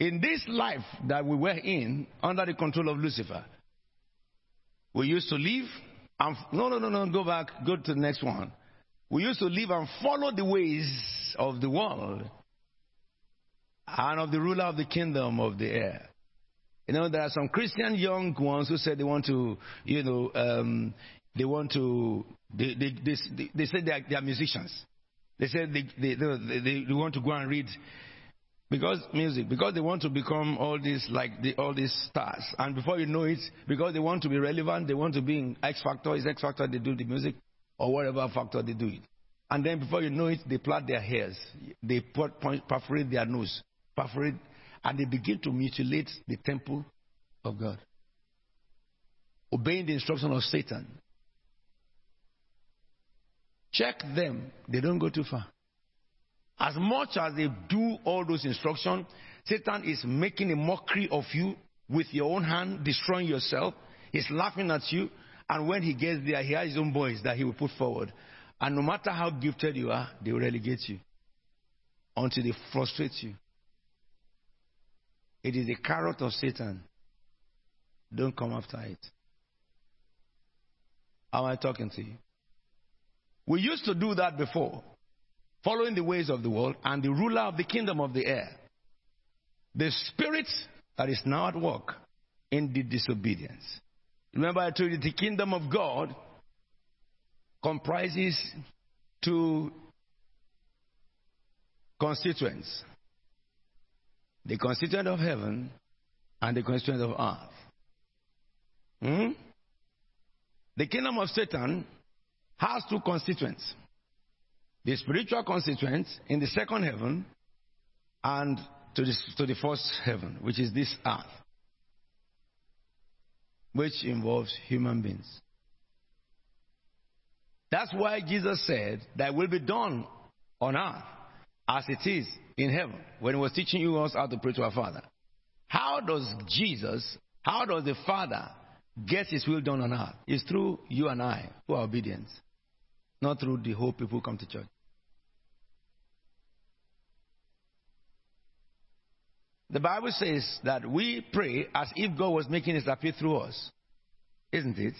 in this life that we were in, under the control of Lucifer, we used to live and no, no, no, no, go back, go to the next one. We used to live and follow the ways of the world and of the ruler of the kingdom of the air. You know, there are some Christian young ones who said they want to, you know, um, they want to, they, they, they, they say they are, they are musicians. They said they, they, they, they want to go and read because music, because they want to become all these like the, all these stars, and before you know it, because they want to be relevant, they want to be in X Factor. Is X Factor they do the music, or whatever factor they do it, and then before you know it, they plait their hairs, they perforate their nose, perforate, and they begin to mutilate the temple of God, obeying the instruction of Satan. Check them; they don't go too far. As much as they do all those instructions, Satan is making a mockery of you with your own hand, destroying yourself. He's laughing at you. And when he gets there, he has his own boys that he will put forward. And no matter how gifted you are, they will relegate you until they frustrate you. It is the carrot of Satan. Don't come after it. How am I talking to you? We used to do that before following the ways of the world, and the ruler of the kingdom of the air. The spirit that is now at work in the disobedience. Remember, I told you the kingdom of God comprises two constituents the constituent of heaven and the constituent of earth. Hmm? The kingdom of Satan has two constituents the spiritual constituent in the second heaven and to the, to the first heaven, which is this earth, which involves human beings. That's why Jesus said that will be done on earth as it is in heaven when he was teaching you us how to pray to our Father. How does Jesus, how does the Father get his will done on earth? It's through you and I who are obedient, not through the whole people who come to church. The Bible says that we pray as if God was making his appeal through us. Isn't it?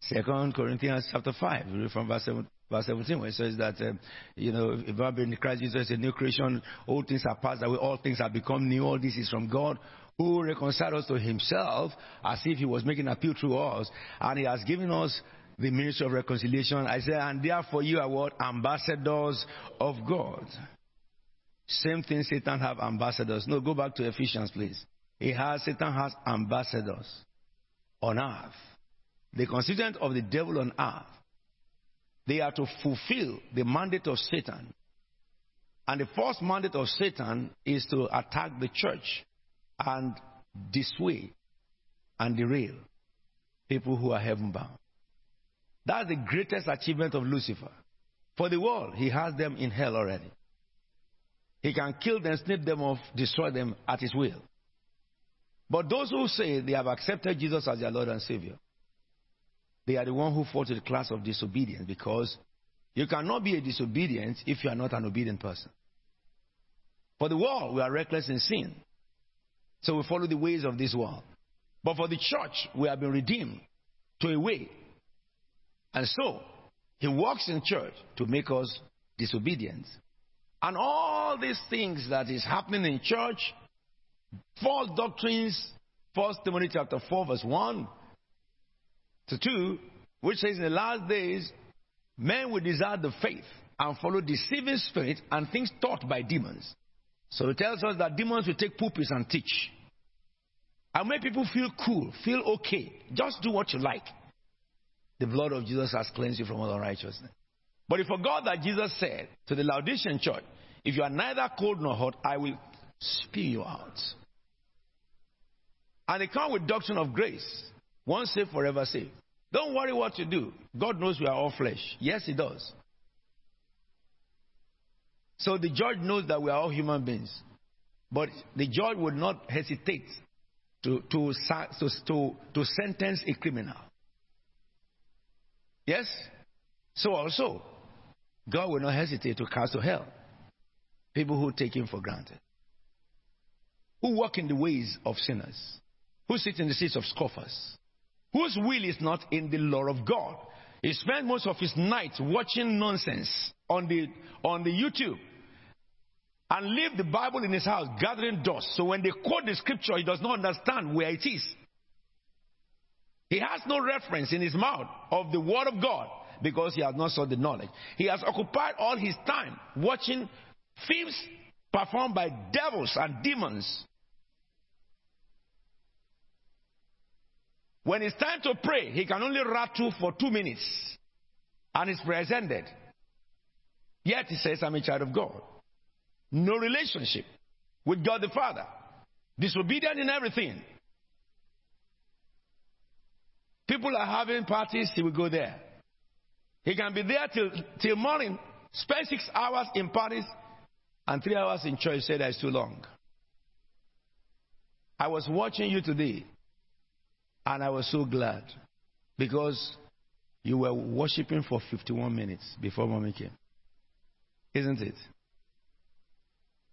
Second Corinthians chapter 5, read from verse 7, verse 17, where it says that, uh, you know, if I've been in Christ Jesus, a new creation, all things are passed away, all things have become new, all this is from God, who reconciled us to himself as if he was making appeal through us, and he has given us the ministry of reconciliation. I said, and therefore you are what? Ambassadors of God. Same thing Satan have ambassadors. No, go back to Ephesians, please. He has, Satan has ambassadors on earth the constituent of the devil on earth, they are to fulfill the mandate of Satan. And the first mandate of Satan is to attack the church and dissuade and derail people who are heaven bound. That's the greatest achievement of Lucifer. For the world, he has them in hell already. He can kill them, snip them off, destroy them at his will. But those who say they have accepted Jesus as their Lord and Savior, they are the one who fall to the class of disobedience because you cannot be a disobedient if you are not an obedient person. For the world, we are reckless in sin. So we follow the ways of this world. But for the church, we have been redeemed to a way. And so, he works in church to make us disobedient. And all these things that is happening in church, false doctrines, First Timothy chapter 4, verse 1, to 2, which says in the last days, men will desire the faith and follow deceiving spirits and things taught by demons. So it tells us that demons will take pulpits and teach. And make people feel cool, feel okay. Just do what you like. The blood of Jesus has cleansed you from all unrighteousness. But if you forgot that Jesus said to the Laodicean church, if you are neither cold nor hot, I will spew you out. And they come with doctrine of grace. Once saved, forever saved. Don't worry what you do. God knows we are all flesh. Yes, He does. So the judge knows that we are all human beings. But the judge would not hesitate to, to, to, to, sentence a criminal. Yes? So also, God will not hesitate to cast to hell people who take Him for granted, who walk in the ways of sinners, who sit in the seats of scoffers, whose will is not in the law of God. He spent most of his night watching nonsense on the, on the YouTube and leave the Bible in his house gathering dust. So when they quote the scripture, he does not understand where it is. He has no reference in his mouth of the word of God because he has not sought the knowledge. He has occupied all his time watching films performed by devils and demons When it's time to pray, he can only rattle for two minutes and is ended. Yet he says, I'm a child of God. No relationship with God the Father. Disobedient in everything. People are having parties, he will go there. He can be there till, till morning, spend six hours in parties, and three hours in church, say that is too long. I was watching you today. And I was so glad because you were worshiping for 51 minutes before mommy came. Isn't it?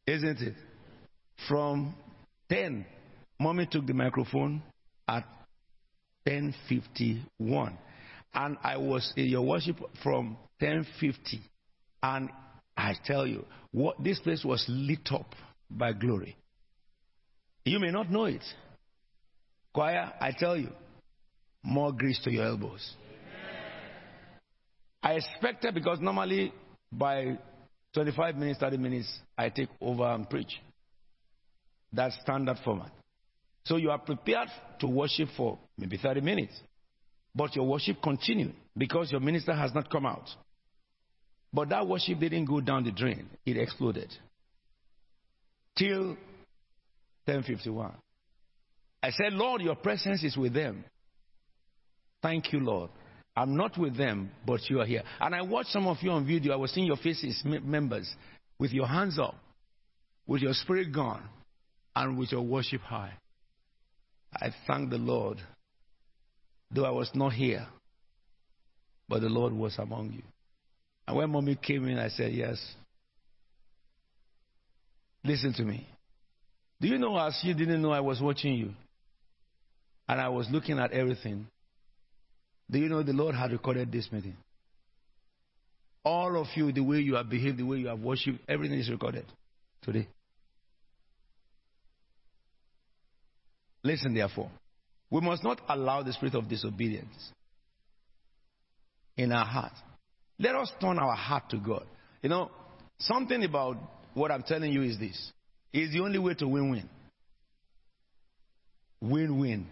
Isn't it? From 10, mommy took the microphone at 10:51, and I was in your worship from 10:50, and I tell you, what this place was lit up by glory. You may not know it. Choir, I tell you, more grease to your elbows. I expected because normally by 25 minutes, 30 minutes, I take over and preach. That's standard format. So you are prepared to worship for maybe 30 minutes. But your worship continued because your minister has not come out. But that worship didn't go down the drain. It exploded. Till 1051. I said, Lord, your presence is with them. Thank you, Lord. I'm not with them, but you are here. And I watched some of you on video. I was seeing your faces, members, with your hands up, with your spirit gone, and with your worship high. I thank the Lord, though I was not here, but the Lord was among you. And when mommy came in, I said, Yes. Listen to me. Do you know, as you didn't know, I was watching you, and I was looking at everything. Do you know the Lord had recorded this meeting? All of you, the way you have behaved, the way you have worshipped, everything is recorded today. Listen, therefore, we must not allow the spirit of disobedience in our heart. Let us turn our heart to God. You know, something about what I'm telling you is this it's the only way to win win. Win win.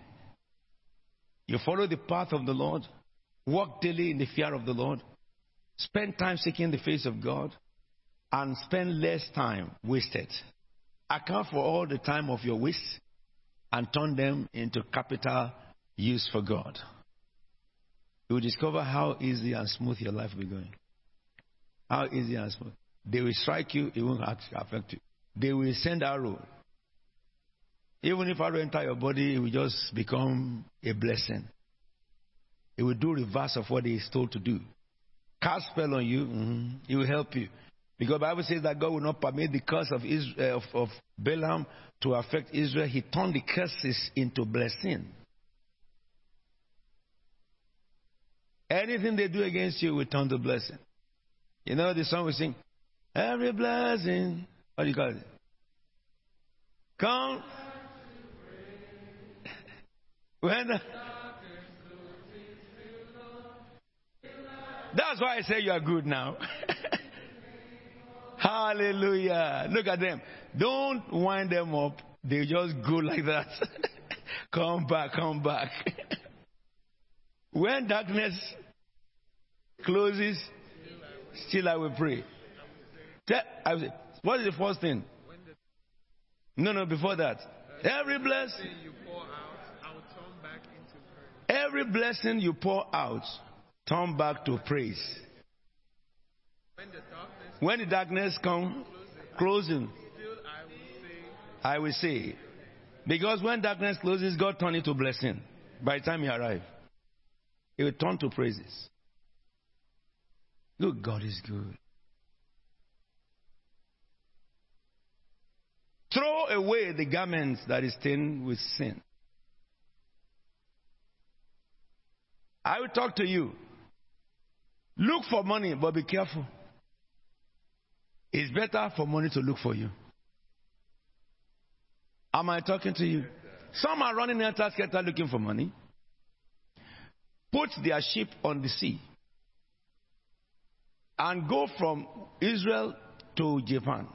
You follow the path of the Lord, walk daily in the fear of the Lord, spend time seeking the face of God, and spend less time wasted. Account for all the time of your waste and turn them into capital use for God. You will discover how easy and smooth your life will be going. How easy and smooth. They will strike you, it won't affect you. They will send arrow, even if arrow enter your body, it will just become a blessing. It will do the reverse of what he is told to do. Cast spell on you, mm-hmm. it will help you. Because the Bible says that God will not permit the curse of, Israel, eh, of, of Balaam to affect Israel. He turned the curses into blessing. Anything they do against you will turn to blessing. You know the song we sing? Every blessing. What do you call it? Come when that's why I say you are good now. Hallelujah. Look at them. Don't wind them up. They just go like that. come back, come back. when darkness closes, still I will pray. I will say, what is the first thing? No, no, before that. Every blessing Every blessing you pour out, turn back to praise. When the darkness, comes, closing, I will say, because when darkness closes, God turns it to blessing. By the time you arrive, it will turn to praises. Look, God is good. Throw away the garments that is stained with sin. I will talk to you. Look for money, but be careful. It's better for money to look for you. Am I talking to you? Some are running after scatter looking for money. Put their ship on the sea and go from Israel to Japan.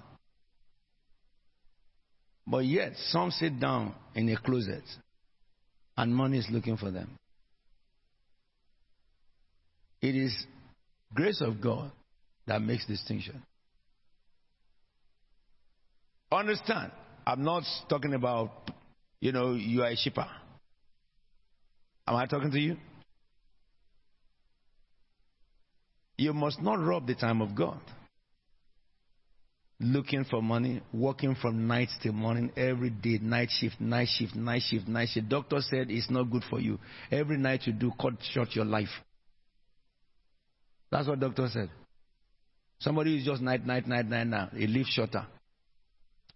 But yet, some sit down in a closet and money is looking for them. It is grace of God that makes distinction. Understand, I'm not talking about, you know, you are a shipper. Am I talking to you? You must not rob the time of God. Looking for money, working from night till morning, every day, night shift, night shift, night shift, night shift. Doctor said it's not good for you. Every night you do, cut short your life. That's what doctor said. Somebody is just night, night, night, night now. He lives shorter.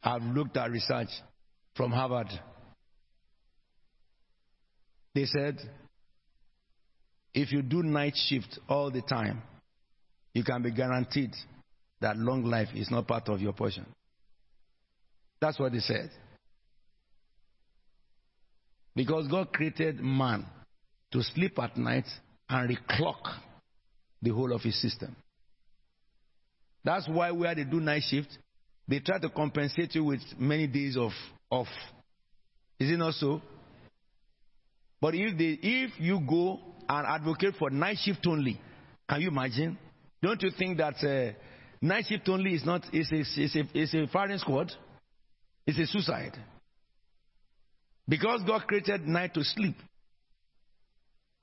I've looked at research from Harvard. They said if you do night shift all the time, you can be guaranteed that long life is not part of your portion. That's what they said. Because God created man to sleep at night and reclock the whole of his system. That's why where they do night shift, they try to compensate you with many days of off. Is it not so? But if they, if you go and advocate for night shift only, can you imagine? Don't you think that uh, night shift only is not is a, is a, is a firing squad? It's a suicide. Because God created night to sleep.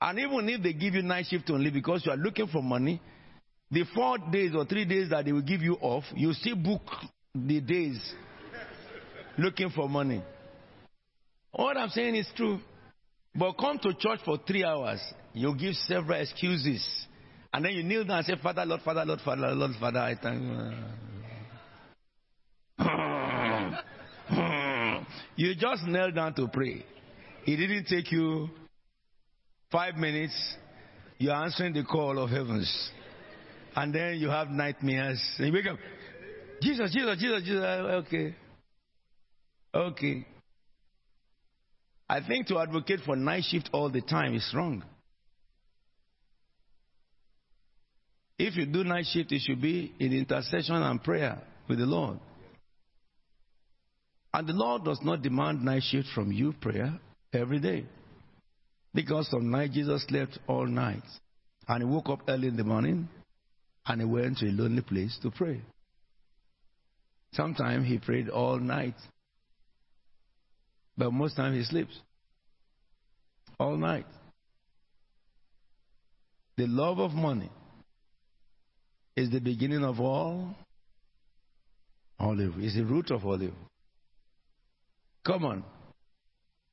And even if they give you night shift only because you are looking for money, the four days or three days that they will give you off, you still book the days looking for money. What I'm saying is true. But come to church for three hours, you give several excuses. And then you kneel down and say, Father, Lord, Father, Lord, Father, Lord, Father, I thank you. you just knelt down to pray. It didn't take you five minutes. You're answering the call of heavens. And then you have nightmares. And you wake up, Jesus, Jesus, Jesus, Jesus. Uh, okay. Okay. I think to advocate for night shift all the time is wrong. If you do night shift, it should be in intercession and prayer with the Lord. And the Lord does not demand night shift from you, prayer, every day. Because some night Jesus slept all night. And he woke up early in the morning and he went to a lonely place to pray. Sometimes he prayed all night. But most times he sleeps. All night. The love of money is the beginning of all all evil. It's the root of all evil. Come on.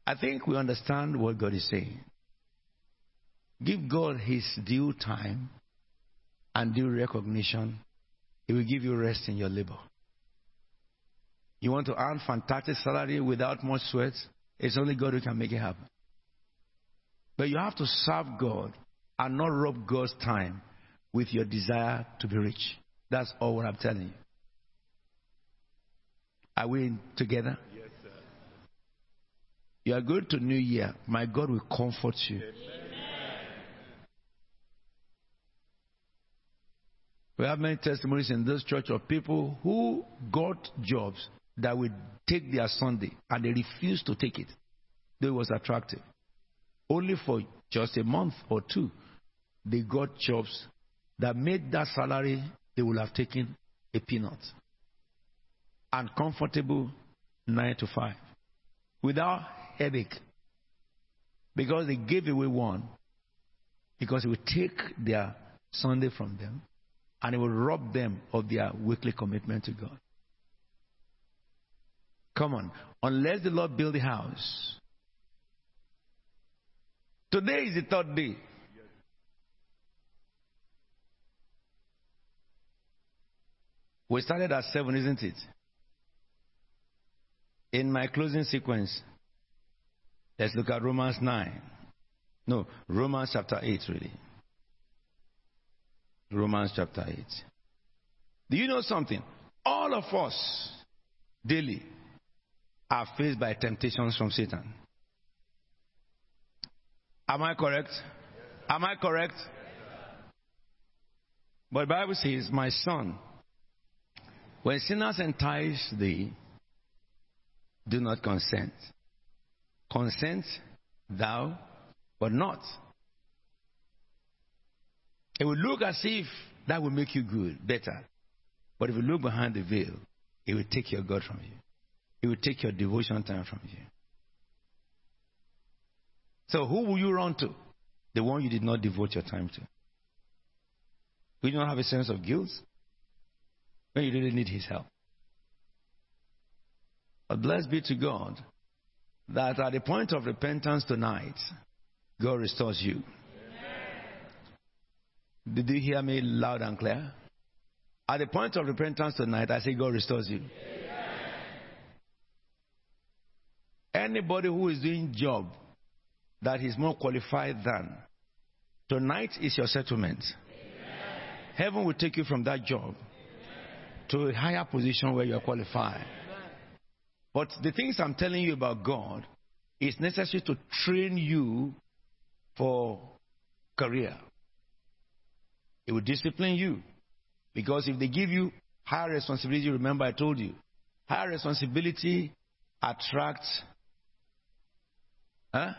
I think we understand what God is saying. Give God his due time and due recognition. He will give you rest in your labor. You want to earn fantastic salary without much sweat? It's only God who can make it happen. But you have to serve God and not rob God's time with your desire to be rich. That's all what I'm telling you. Are we together? Yes, sir. You are going to New Year. My God will comfort you. We have many testimonies in this church of people who got jobs that would take their Sunday and they refused to take it. It was attractive. Only for just a month or two, they got jobs that made that salary they would have taken a peanut. And comfortable nine to five. Without headache. Because they gave away one. Because it would take their Sunday from them and it would rob them of their weekly commitment to God. Come on. Unless the Lord build the house. Today is the third day. We started at 7, isn't it? In my closing sequence, let's look at Romans 9. No, Romans chapter 8, really. Romans chapter 8. Do you know something? All of us daily are faced by temptations from Satan. Am I correct? Am I correct? But the Bible says, My son, when sinners entice thee, do not consent. Consent thou, but not. It will look as if that will make you good, better. But if you look behind the veil, it will take your God from you. It will take your devotion time from you. So who will you run to? The one you did not devote your time to. Will don't have a sense of guilt? When you really need his help. But blessed be to God that at the point of repentance tonight, God restores you. Did you hear me loud and clear? At the point of repentance tonight, I say God restores you. Anybody who is doing job that is more qualified than, tonight is your settlement. Heaven will take you from that job to a higher position where you are qualified. But the things I'm telling you about God is necessary to train you for career. It will discipline you. Because if they give you higher responsibility, remember I told you, higher responsibility attracts. Huh?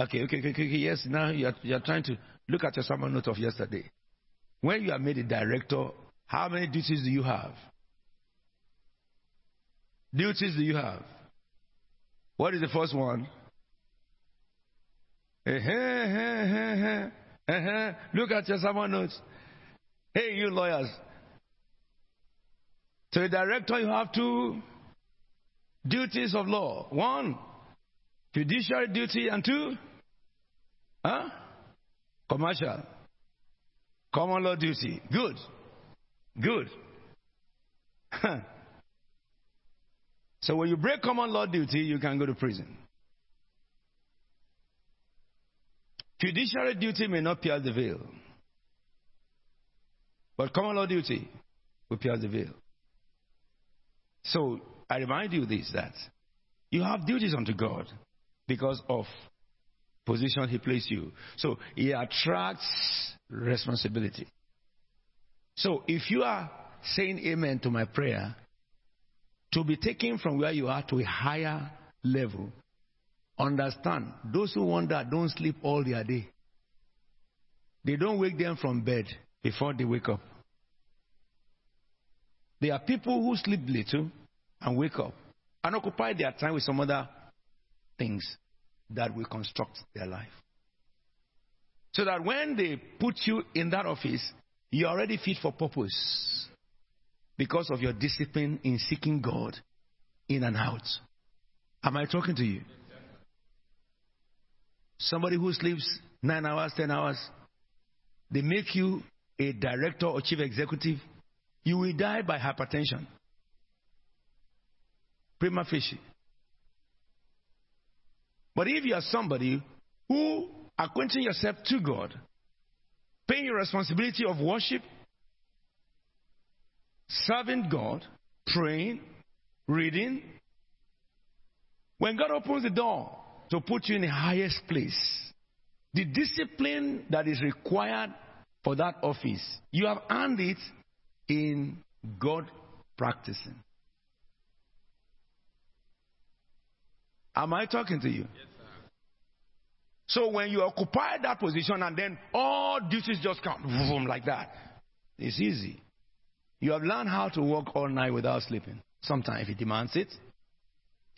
Okay, okay, okay, okay, yes. Now you're, you're trying to look at your summer note of yesterday. When you are made a director, how many duties do you have? Duties do you have? What is the first one? Uh-huh, uh-huh, uh-huh. Look at your summer notes. Hey, you lawyers. To a director, you have two duties of law. One, fiduciary duty, and two, huh? Commercial. Common law duty. Good. Good. so when you break common law duty, you can go to prison. Fiduciary duty may not pierce the veil. But common law duty will pierce the veil. So I remind you this that you have duties unto God because of position he placed you. So he attracts responsibility. So if you are saying amen to my prayer, to be taken from where you are to a higher level, understand those who that don't sleep all their day. They don't wake them from bed before they wake up. There are people who sleep little and wake up and occupy their time with some other things that will construct their life. So that when they put you in that office, you're already fit for purpose because of your discipline in seeking God in and out. Am I talking to you? Somebody who sleeps nine hours, ten hours, they make you a director or chief executive, you will die by hypertension. Prima facie. But if you are somebody who acquainting yourself to God, paying your responsibility of worship, serving God, praying, reading, when God opens the door to put you in the highest place, the discipline that is required for that office, you have earned it in God practicing. Am I talking to you? Yes. So when you occupy that position and then all duties just come boom, like that, it's easy. You have learned how to work all night without sleeping. Sometimes if it demands it.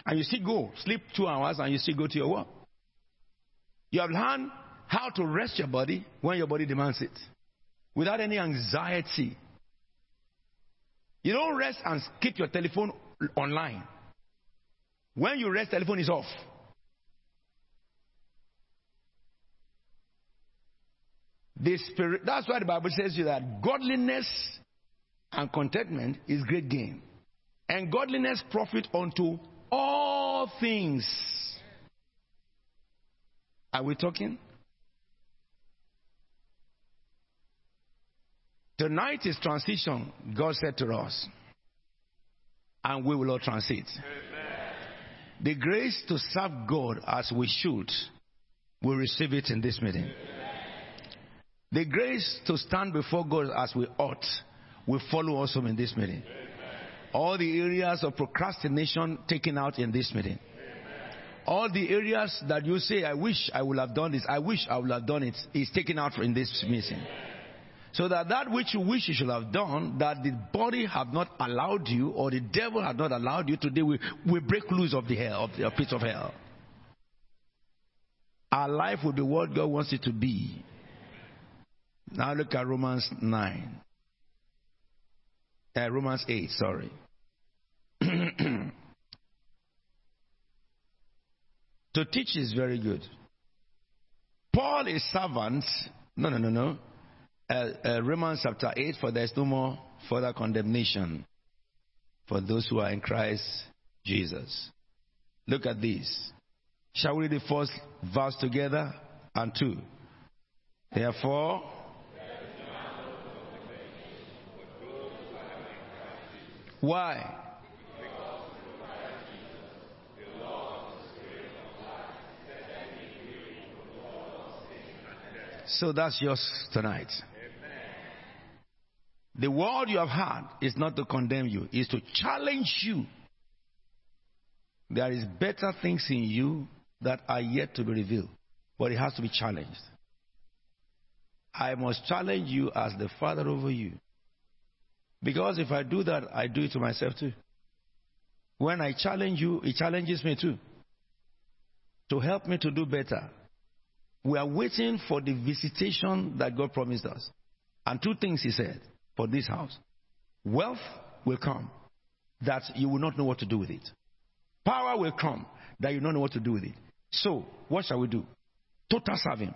And you still go, sleep two hours and you still go to your work. You have learned how to rest your body when your body demands it. Without any anxiety. You don't rest and keep your telephone online. When you rest, telephone is off. The spirit, that's why the Bible says you that godliness and contentment is great gain. And godliness profit unto all things. Are we talking? Tonight is transition, God said to us. And we will all transit. The grace to serve God as we should, we receive it in this meeting. The grace to stand before God as we ought will follow also in this meeting. All the areas of procrastination taken out in this meeting. All the areas that you say, I wish I would have done this, I wish I would have done it, is taken out in this meeting. So that that which you wish you should have done, that the body have not allowed you, or the devil had not allowed you, today we, we break loose of the hell, of the pit of hell. Our life will be what God wants it to be. Now look at Romans 9. Uh, Romans 8, sorry. to teach is very good. Paul is servant. No, no, no, no. Uh, uh, Romans chapter 8, for there is no more further condemnation for those who are in Christ Jesus. Look at this. Shall we read the first verse together? And two. Therefore, why? So that's yours tonight. The word you have heard is not to condemn you, is to challenge you. There is better things in you that are yet to be revealed, but it has to be challenged. I must challenge you as the father over you. Because if I do that, I do it to myself too. When I challenge you, it challenges me too. To help me to do better. We are waiting for the visitation that God promised us. And two things He said for this house wealth will come that you will not know what to do with it, power will come that you don't know what to do with it. So, what shall we do? Total serve Him.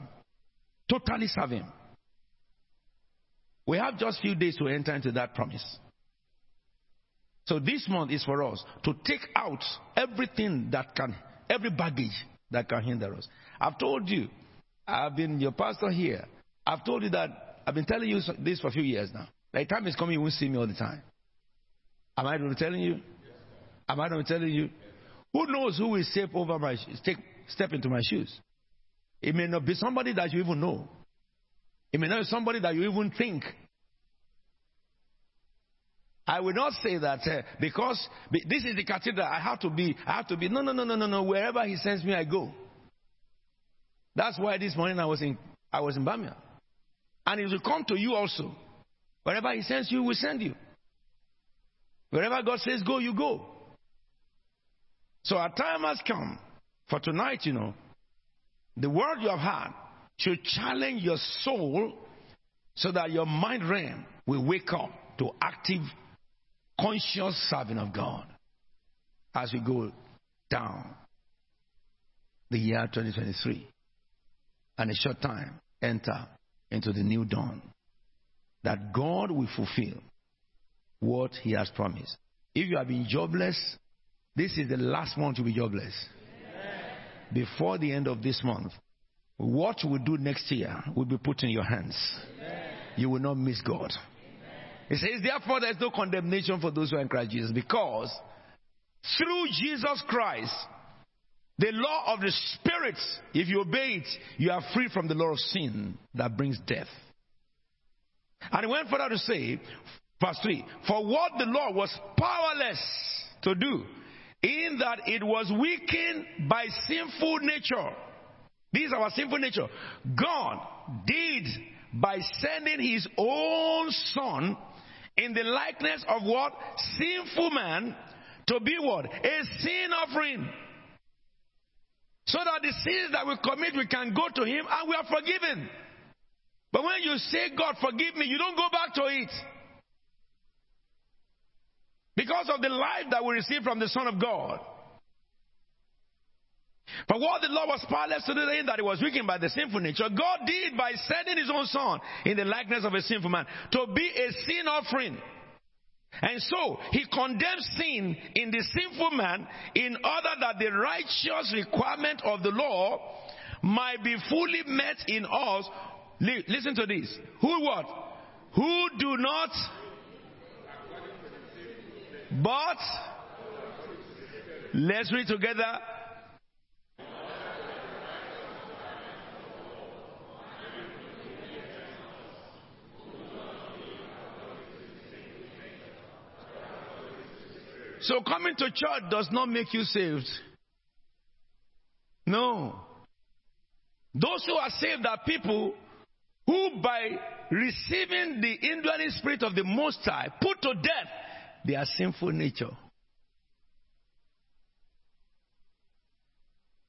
Totally serve Him. We have just few days to enter into that promise. So this month is for us to take out everything that can, every baggage that can hinder us. I've told you, I've been your pastor here. I've told you that I've been telling you this for a few years now. The time is coming, you won't see me all the time. Am I not telling you? Am I not telling you? Who knows who will step over my step, step into my shoes? It may not be somebody that you even know. It may not be somebody that you even think. I will not say that uh, because this is the cathedral. I have to be. I have to be. No, no, no, no, no, no. Wherever He sends me, I go. That's why this morning I was in. I was in Bamia, and it will come to you also. Wherever He sends you, He will send you. Wherever God says go, you go. So our time has come for tonight. You know, the word you have heard should challenge your soul so that your mind realm will wake up to active, conscious serving of God as we go down the year 2023 and a short time enter into the new dawn that God will fulfill what He has promised. If you have been jobless, this is the last month to be jobless. Before the end of this month, what we do next year will be put in your hands. You will not miss God. He says, therefore, there is no condemnation for those who are in Christ Jesus because through Jesus Christ, the law of the Spirit, if you obey it, you are free from the law of sin that brings death. And he went further to say, verse 3 For what the law was powerless to do, in that it was weakened by sinful nature. This is our sinful nature. God did by sending his own son in the likeness of what? Sinful man to be what? A sin offering. So that the sins that we commit, we can go to him and we are forgiven. But when you say, God, forgive me, you don't go back to it. Because of the life that we receive from the Son of God. For what the law was powerless to do in that it was weakened by the sinful nature, God did by sending his own son in the likeness of a sinful man to be a sin offering. And so he condemns sin in the sinful man in order that the righteous requirement of the law might be fully met in us. Listen to this. Who what? Who do not but let's read together. So coming to church does not make you saved. No. Those who are saved are people who by receiving the indwelling spirit of the Most High put to death their sinful nature.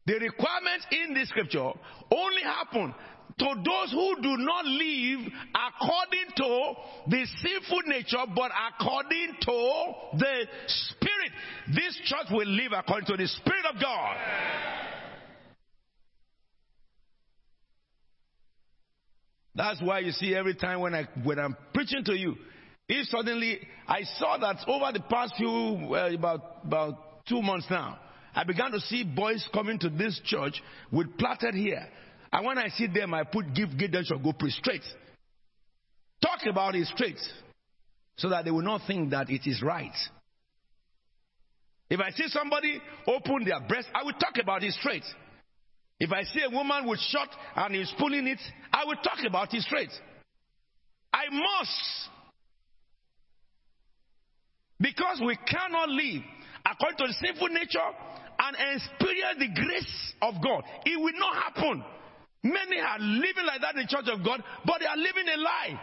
The requirements in the scripture only happen to those who do not live according to the sinful nature, but according to the Spirit. This church will live according to the Spirit of God. That's why you see every time when I when I'm preaching to you, if suddenly I saw that over the past few uh, about about two months now, I began to see boys coming to this church with plaited hair. And when I see them, I put give give them shall go preach straight. Talk about it straight, so that they will not think that it is right. If I see somebody open their breast, I will talk about it straight. If I see a woman with short and he's pulling it, I will talk about it straight. I must. Because we cannot live according to the sinful nature and experience the grace of God. It will not happen. Many are living like that in the church of God, but they are living a lie.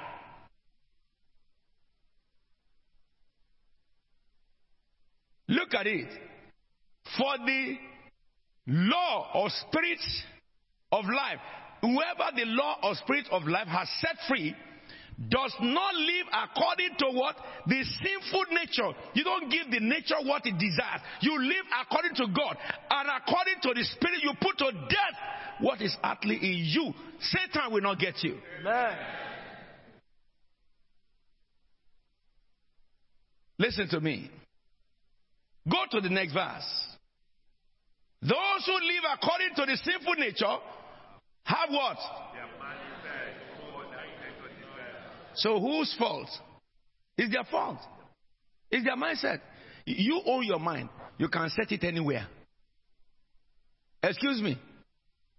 Look at it. For the law or spirit of life, whoever the law or spirit of life has set free does not live according to what? The sinful nature. You don't give the nature what it desires. You live according to God. And according to the spirit, you put to death what is earthly in you. Satan will not get you. Amen. Listen to me. Go to the next verse. Those who live according to the sinful nature have what? So whose fault? It's their fault. It's their mindset. You own your mind. You can set it anywhere. Excuse me.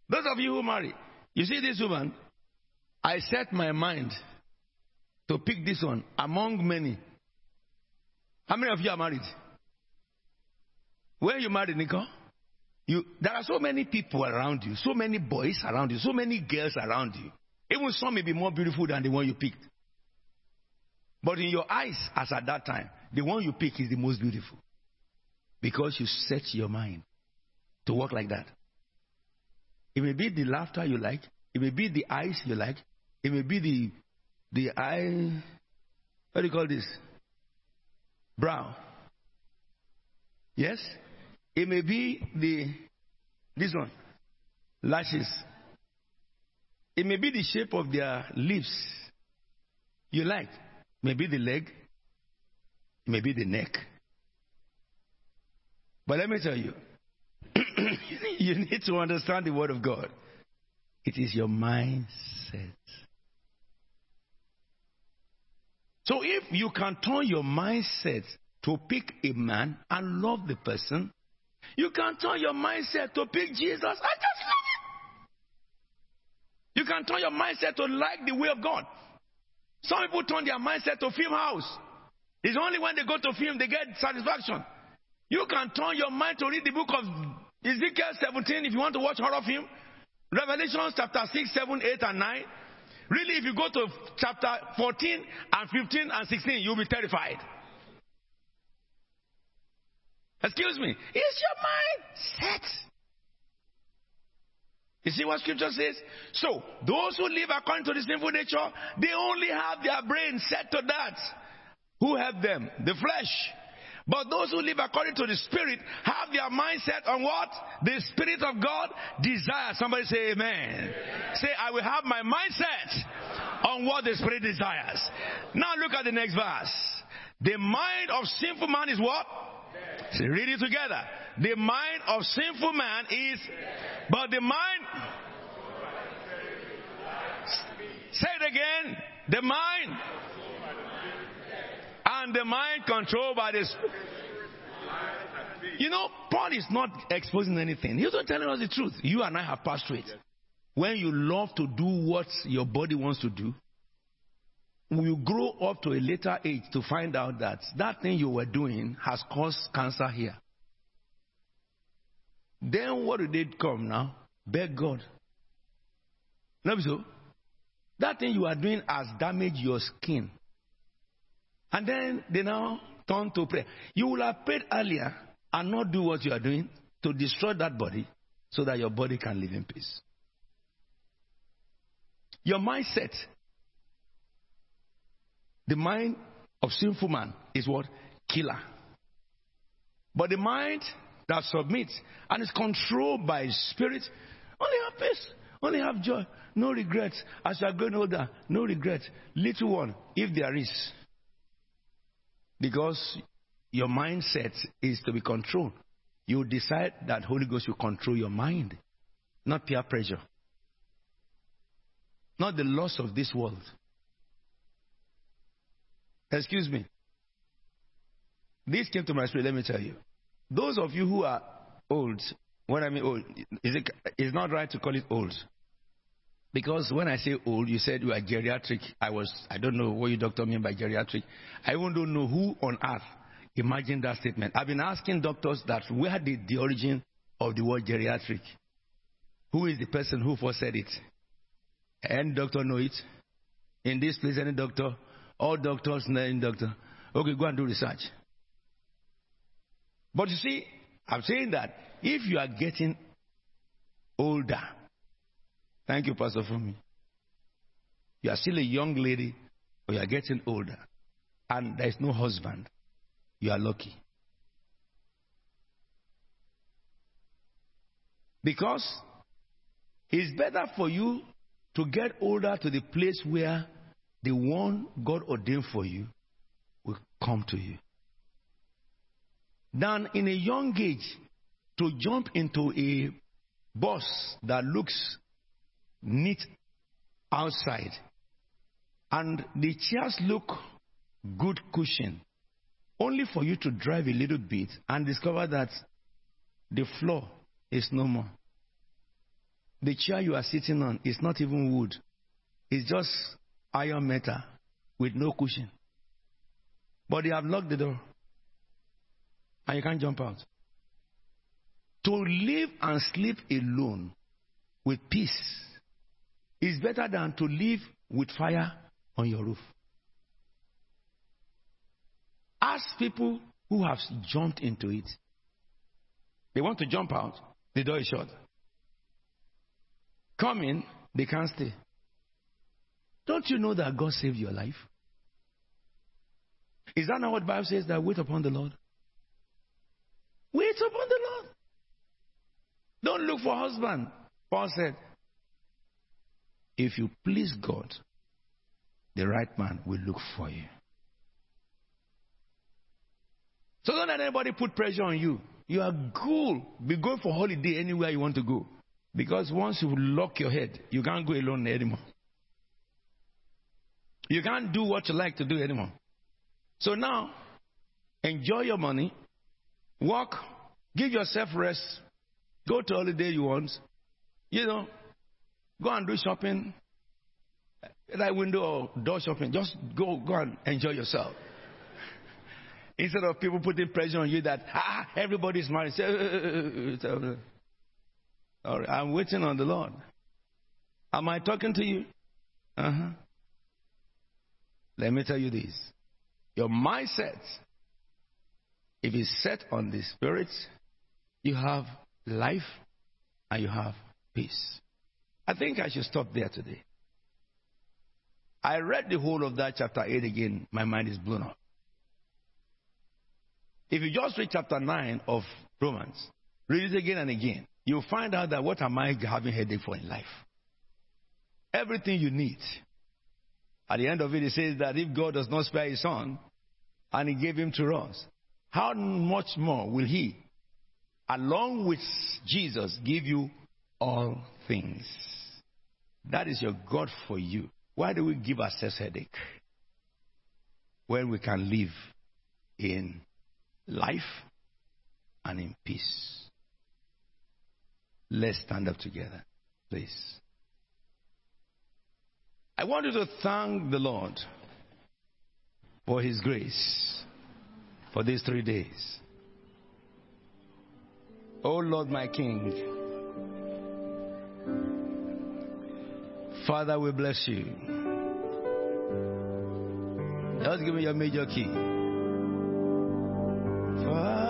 Those of you who marry, you see this woman, I set my mind to pick this one among many. How many of you are married? When you married, Nico, you, there are so many people around you, so many boys around you, so many girls around you. Even some may be more beautiful than the one you picked. But in your eyes, as at that time, the one you pick is the most beautiful. Because you set your mind to work like that. It may be the laughter you like, it may be the eyes you like, it may be the the eye what do you call this? Brow. Yes? It may be the this one. Lashes. It may be the shape of their lips you like. Maybe the leg, maybe the neck. But let me tell you, you need to understand the Word of God. It is your mindset. So if you can turn your mindset to pick a man and love the person, you can turn your mindset to pick Jesus and just love him. You can turn your mindset to like the way of God. Some people turn their mindset to film house. It's only when they go to film they get satisfaction. You can turn your mind to read the book of Ezekiel 17 if you want to watch horror film. Revelations chapter 6, 7, 8, and 9. Really, if you go to chapter 14 and 15 and 16, you'll be terrified. Excuse me. Is your mind set? You see what scripture says? So, those who live according to the sinful nature, they only have their brain set to that. Who have them? The flesh. But those who live according to the Spirit have their mindset on what? The Spirit of God desires. Somebody say amen. amen. Say, I will have my mindset on what the Spirit desires. Now look at the next verse. The mind of sinful man is what? Read it together. The mind of sinful man is, but the mind, say it again, the mind, and the mind controlled by the You know, Paul is not exposing anything. He's not telling us the truth. You and I have passed through it. When you love to do what your body wants to do, you grow up to a later age to find out that that thing you were doing has caused cancer here. Then what did they come now? Beg God. No, so that thing you are doing has damaged your skin. And then they now turn to prayer. You will have prayed earlier and not do what you are doing to destroy that body so that your body can live in peace. Your mindset, the mind of sinful man is what? Killer. But the mind that submits and is controlled by spirit only have peace, only have joy, no regrets. As you are growing older, no regrets. Little one, if there is. Because your mindset is to be controlled. You decide that Holy Ghost will control your mind, not peer pressure, not the loss of this world. Excuse me. This came to my spirit, let me tell you. Those of you who are old, When I mean old, is it, it's not right to call it old. Because when I say old, you said you are geriatric. I was, I don't know what you doctor mean by geriatric. I even don't know who on earth imagined that statement. I've been asking doctors that where did the origin of the word geriatric? Who is the person who first said it? Any doctor know it? In this place, any doctor? All doctors any doctor. Okay, go and do research. But you see, I'm saying that if you are getting older, thank you, Pastor Fumi. You are still a young lady, but you are getting older, and there is no husband. You are lucky. Because it's better for you to get older to the place where the one God ordained for you will come to you. Than in a young age to jump into a bus that looks neat outside and the chairs look good cushion only for you to drive a little bit and discover that the floor is no more. The chair you are sitting on is not even wood. It's just iron metal with no cushion but they have locked the door and you can't jump out. To live and sleep alone with peace is better than to live with fire on your roof. Ask people who have jumped into it. They want to jump out, the door is shut. Come in, they can't stay. Don't you know that God saved your life? Is that not what the Bible says that wait upon the Lord? Wait upon the Lord. Don't look for husband. Paul said, if you please God, the right man will look for you. So don't let anybody put pressure on you. You are cool. Be going for holiday anywhere you want to go. Because once you lock your head, you can't go alone anymore. You can't do what you like to do anymore. So now, enjoy your money, work, give yourself rest, go to holiday you want. You know, go and do shopping, that window or door shopping. Just go, go and enjoy yourself. Instead of people putting pressure on you that ah everybody's married. Say, uh, uh, uh, I'm waiting on the Lord. Am I talking to you? Uh huh. Let me tell you this: your mindset if it's set on the Spirit, you have life and you have peace. I think I should stop there today. I read the whole of that chapter 8 again. My mind is blown up. If you just read chapter 9 of Romans, read it again and again, you'll find out that what am I having headache for in life? Everything you need. At the end of it, it says that if God does not spare his son, and he gave him to us, how much more will He, along with Jesus, give you all things? That is your God for you. Why do we give ourselves headache when we can live in life and in peace? Let's stand up together, please. I want you to thank the Lord for His grace for these three days. Oh Lord, my King, Father, we bless you. Just give me your major key. Father,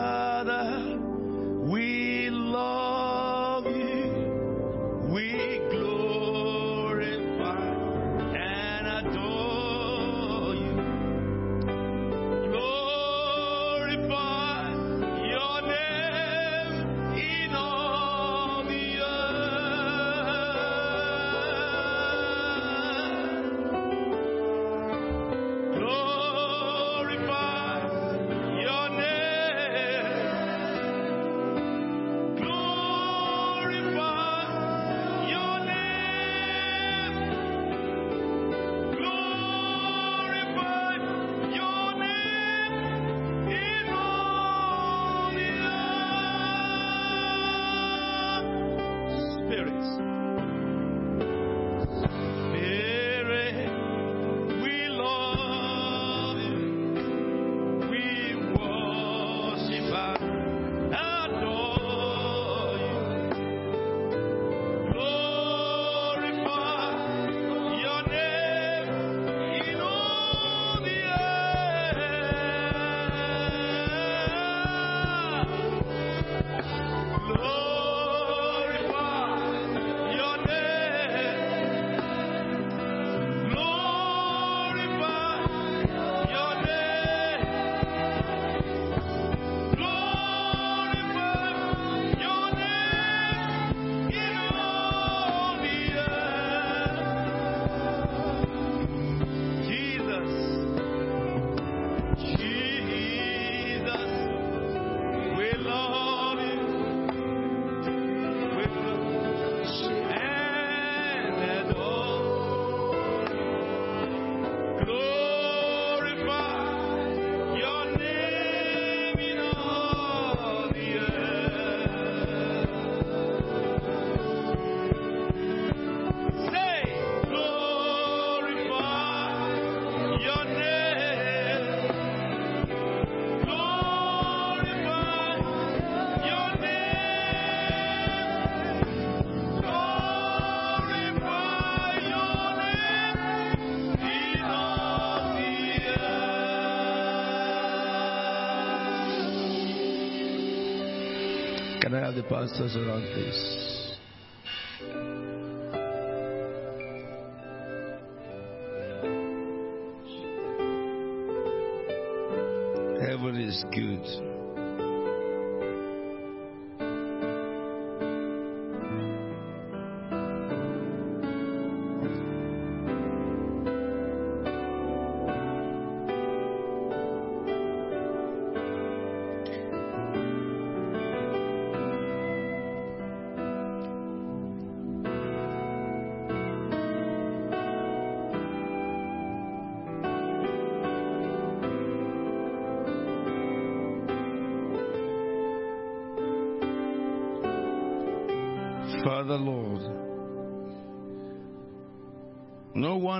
The around, please?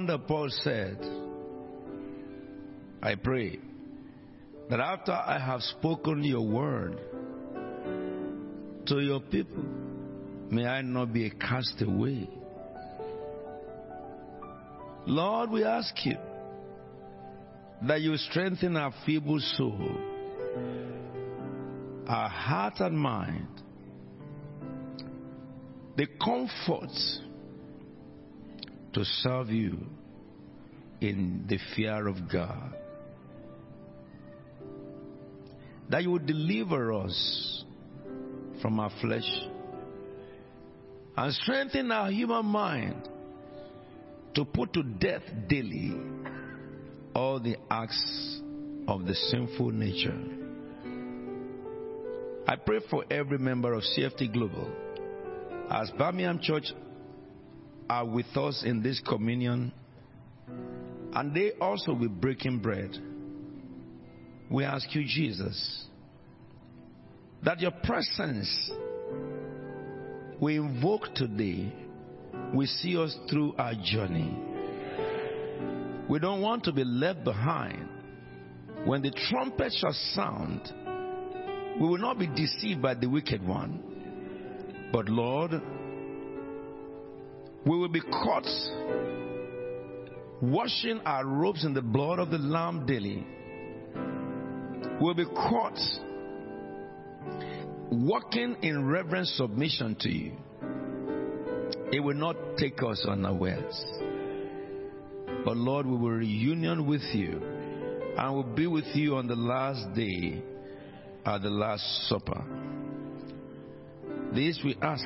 Wonder Paul said, I pray that after I have spoken your word to your people, may I not be a castaway. Lord, we ask you that you strengthen our feeble soul, our heart and mind, the comfort to serve you in the fear of God. That you would deliver us from our flesh and strengthen our human mind to put to death daily all the acts of the sinful nature. I pray for every member of CFT Global as Birmingham Church are with us in this communion, and they also will breaking bread. We ask you, Jesus, that your presence we invoke today will see us through our journey. We don't want to be left behind. When the trumpet shall sound, we will not be deceived by the wicked one. But Lord, we will be caught washing our robes in the blood of the Lamb daily. We'll be caught walking in reverent submission to you. It will not take us unawares. But Lord, we will reunion with you and will be with you on the last day at the Last Supper. This we ask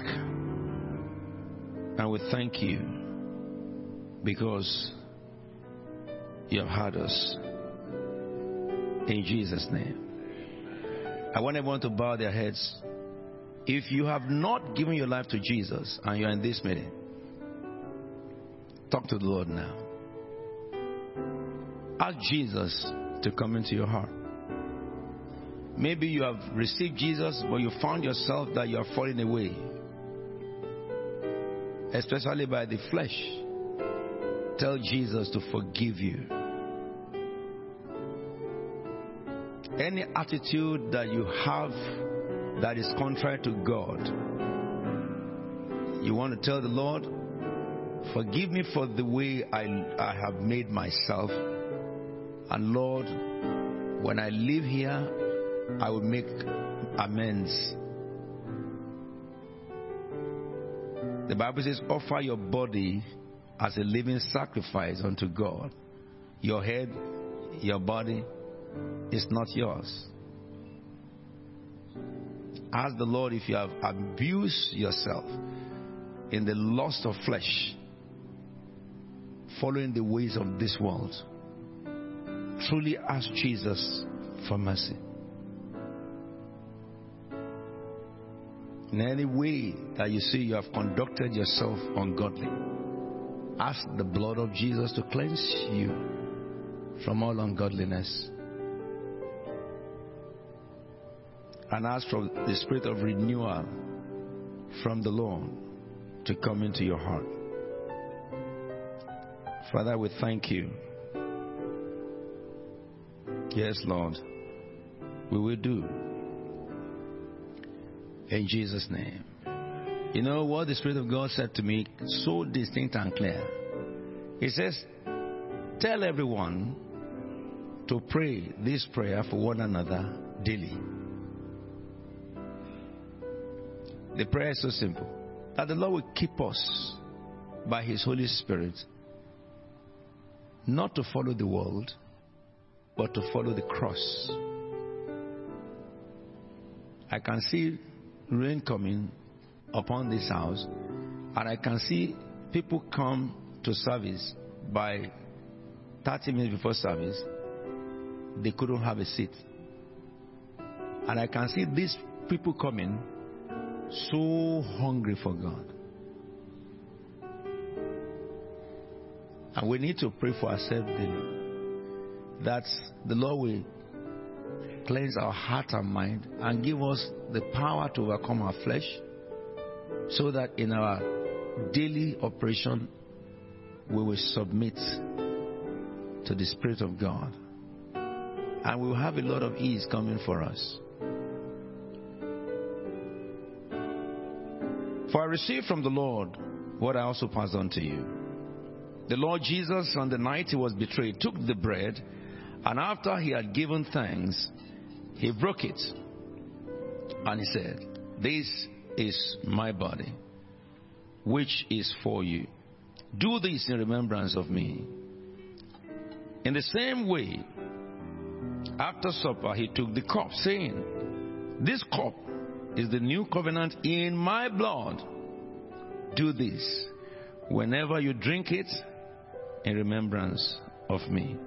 and we thank you because you have heard us. In Jesus' name. I want everyone to bow their heads. If you have not given your life to Jesus and you're in this meeting, talk to the Lord now. Ask Jesus to come into your heart. Maybe you have received Jesus, but you found yourself that you are falling away, especially by the flesh. Tell Jesus to forgive you. Any attitude that you have that is contrary to God, you want to tell the Lord, Forgive me for the way I, I have made myself. And Lord, when I live here, I will make amends. The Bible says, Offer your body as a living sacrifice unto God. Your head, your body is not yours. Ask the Lord if you have abused yourself in the lust of flesh, following the ways of this world. Truly ask Jesus for mercy. In any way that you see you have conducted yourself ungodly, ask the blood of Jesus to cleanse you from all ungodliness. And ask for the spirit of renewal from the Lord to come into your heart. Father, we thank you. Yes, Lord, we will do. In Jesus' name. You know what the Spirit of God said to me so distinct and clear? He says, Tell everyone to pray this prayer for one another daily. The prayer is so simple that the Lord will keep us by His Holy Spirit not to follow the world, but to follow the cross. I can see rain coming upon this house, and I can see people come to service by 30 minutes before service, they couldn't have a seat. And I can see these people coming so hungry for God. And we need to pray for ourselves daily that the Lord will cleanse our heart and mind and give us the power to overcome our flesh so that in our daily operation we will submit to the Spirit of God and we will have a lot of ease coming for us. For I received from the Lord what I also passed on to you. The Lord Jesus, on the night he was betrayed, took the bread, and after he had given thanks, he broke it. And he said, This is my body, which is for you. Do this in remembrance of me. In the same way, after supper, he took the cup, saying, This cup is the new covenant in my blood. Do this whenever you drink it in remembrance of me.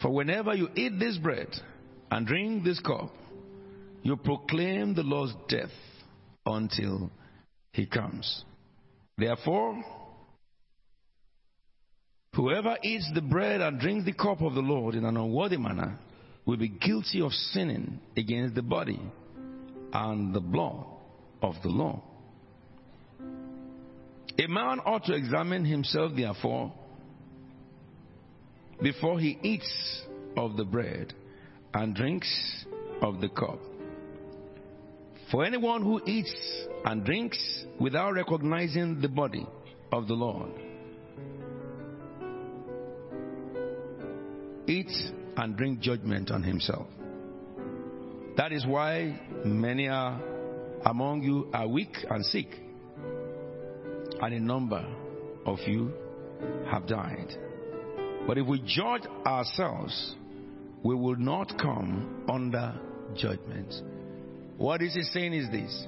For whenever you eat this bread and drink this cup, you proclaim the Lord's death until he comes. Therefore, whoever eats the bread and drinks the cup of the Lord in an unworthy manner will be guilty of sinning against the body and the blood of the Lord. A man ought to examine himself, therefore, before he eats of the bread and drinks of the cup. For anyone who eats and drinks without recognizing the body of the Lord eats and drinks judgment on himself. That is why many are among you are weak and sick, and a number of you have died. But if we judge ourselves, we will not come under judgment. What is he saying is this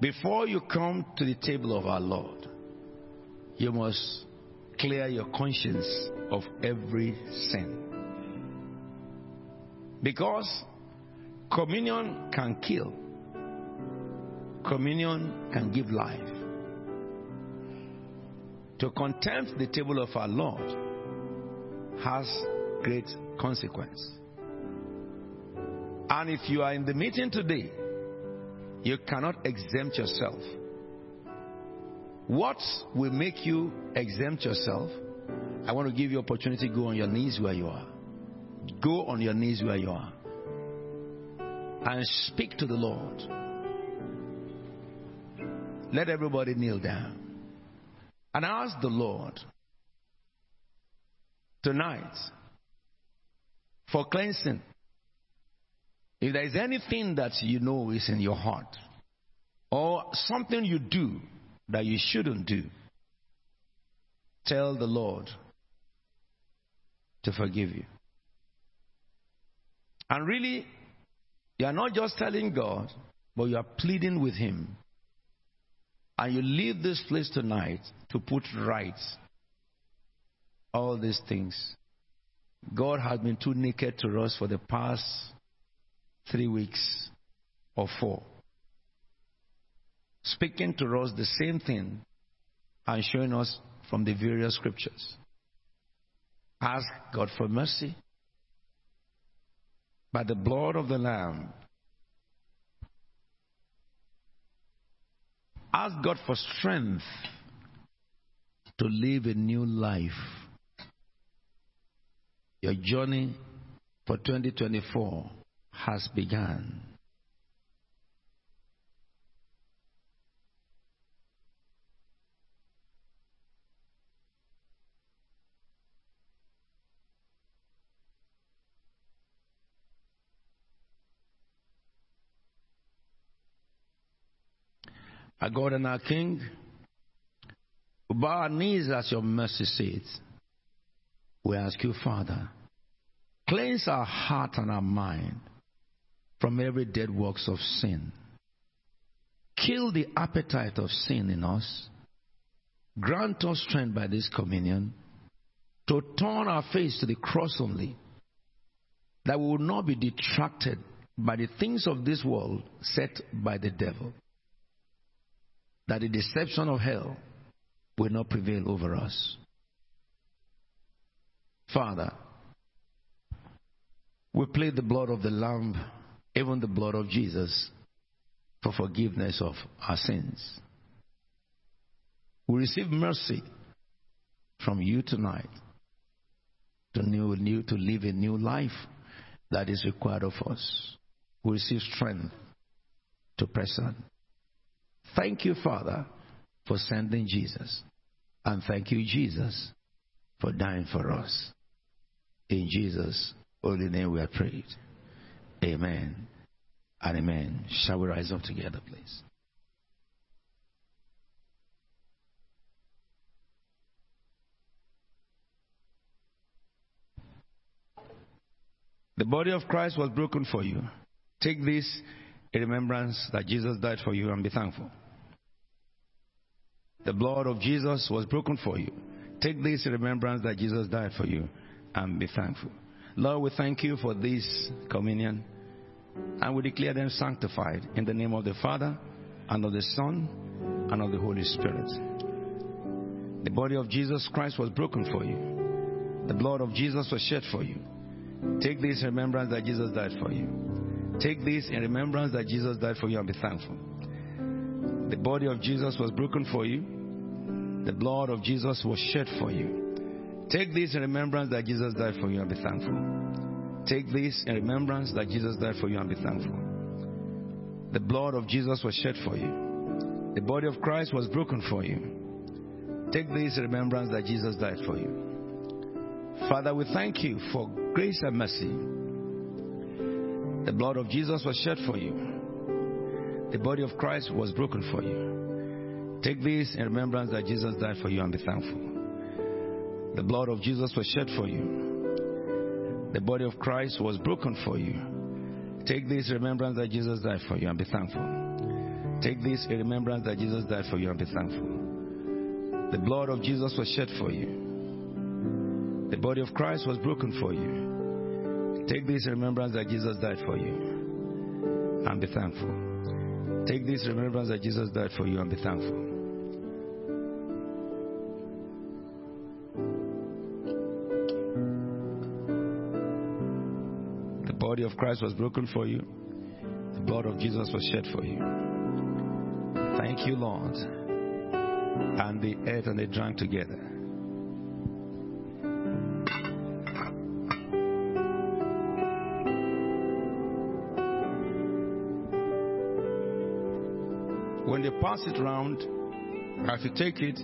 before you come to the table of our Lord, you must clear your conscience of every sin. Because communion can kill, communion can give life. To contempt the table of our Lord has great consequence. And if you are in the meeting today, you cannot exempt yourself. What will make you exempt yourself? I want to give you opportunity go on your knees where you are. Go on your knees where you are. And speak to the Lord. Let everybody kneel down. And ask the Lord tonight for cleansing. If there is anything that you know is in your heart, or something you do that you shouldn't do, tell the Lord to forgive you. And really, you are not just telling God, but you are pleading with Him. And you leave this place tonight to put right all these things. God has been too naked to us for the past three weeks or four. Speaking to us the same thing and showing us from the various scriptures. Ask God for mercy. By the blood of the Lamb, ask God for strength to live a new life. Your journey for 2024 has begun. Our God and our King, we bow our knees at your mercy seat. We ask you, Father, cleanse our heart and our mind from every dead works of sin. Kill the appetite of sin in us. Grant us strength by this communion to turn our face to the cross only, that we will not be detracted by the things of this world set by the devil, that the deception of hell will not prevail over us. Father, we plead the blood of the Lamb, even the blood of Jesus, for forgiveness of our sins. We receive mercy from you tonight to, new, new, to live a new life that is required of us. We receive strength to press on. Thank you, Father, for sending Jesus. And thank you, Jesus, for dying for us. In Jesus' holy name we are prayed. Amen and amen. Shall we rise up together, please? The body of Christ was broken for you. Take this in remembrance that Jesus died for you and be thankful. The blood of Jesus was broken for you. Take this in remembrance that Jesus died for you and be thankful. Lord, we thank you for this communion and we declare them sanctified in the name of the Father and of the Son and of the Holy Spirit. The body of Jesus Christ was broken for you. The blood of Jesus was shed for you. Take this in remembrance that Jesus died for you. Take this in remembrance that Jesus died for you and be thankful. The body of Jesus was broken for you. The blood of Jesus was shed for you. Take this in remembrance that Jesus died for you and be thankful. Take this in remembrance that Jesus died for you and be thankful. The blood of Jesus was shed for you. The body of Christ was broken for you. Take this in remembrance that Jesus died for you. Father, we thank you for grace and mercy. The blood of Jesus was shed for you. The body of Christ was broken for you. Take this in remembrance that Jesus died for you and be thankful. The blood of Jesus was shed for you. The body of Christ was broken for you. Take this in remembrance that Jesus died for you and be thankful. Take this in remembrance that Jesus died for you and be thankful. The blood of Jesus was shed for you. The body of Christ was broken for you. Take this in remembrance that Jesus died for you and be thankful. Take this remembrance that Jesus died for you and be thankful. Christ was broken for you. The blood of Jesus was shed for you. Thank you, Lord. And they ate and they drank together. When they pass it round, as you take it,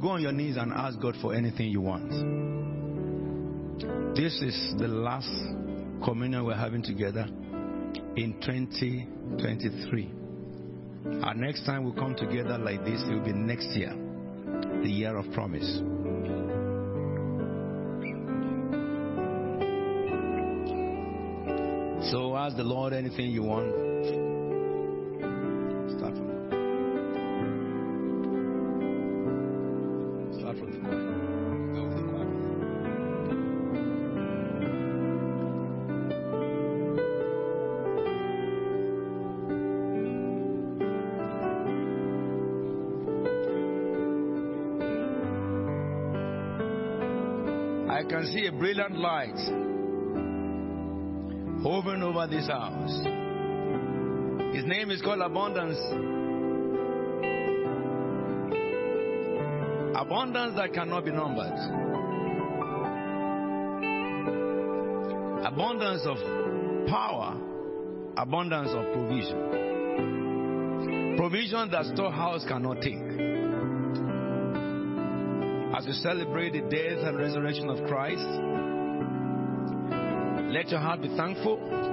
go on your knees and ask God for anything you want. This is the last communion we're having together in 2023. Our next time we come together like this, it will be next year, the year of promise. So ask the Lord anything you want. See a brilliant light hovering over this house. His name is called Abundance. Abundance that cannot be numbered. Abundance of power. Abundance of provision. Provision that storehouse cannot take. As we celebrate the death and resurrection of Christ, let your heart be thankful.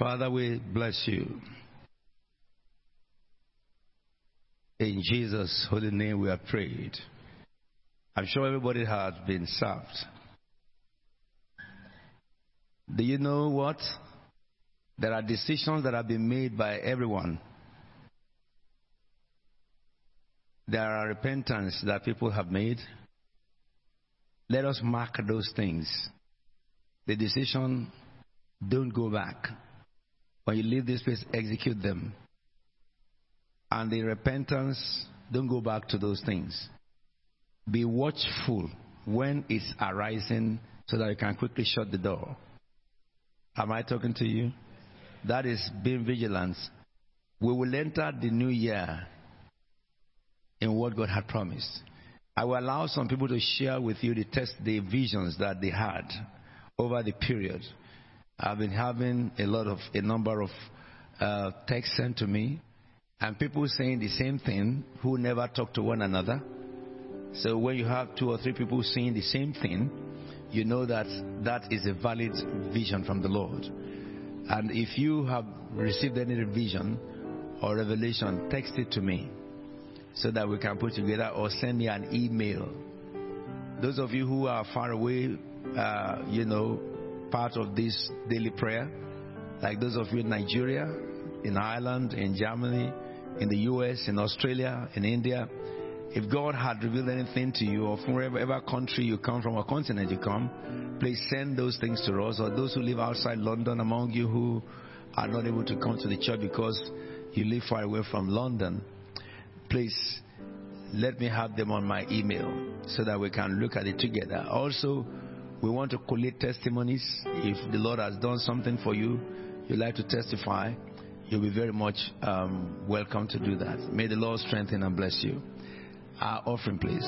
Father, we bless you. In Jesus' holy name we have prayed. I'm sure everybody has been served. Do you know what? There are decisions that have been made by everyone. There are repentance that people have made. Let us mark those things. The decision, don't go back. When you leave this place, execute them. And the repentance, don't go back to those things. Be watchful when it's arising so that you can quickly shut the door. Am I talking to you? That is being vigilant. We will enter the new year in what God had promised. I will allow some people to share with you the test, the visions that they had over the period. I've been having a lot of, a number of uh, texts sent to me, and people saying the same thing who never talk to one another. So when you have two or three people saying the same thing, you know that that is a valid vision from the Lord. And if you have received any vision or revelation, text it to me so that we can put together or send me an email. Those of you who are far away, uh, you know, part of this daily prayer, like those of you in Nigeria, in Ireland, in Germany, in the US, in Australia, in India, if God had revealed anything to you, or from wherever country you come from or continent you come, please send those things to us. Or those who live outside London among you who are not able to come to the church because you live far away from London, please let me have them on my email so that we can look at it together. Also, we want to collect testimonies. If the Lord has done something for you, you'd like to testify, you'll be very much um, welcome to do that. May the Lord strengthen and bless you. Our offering, please.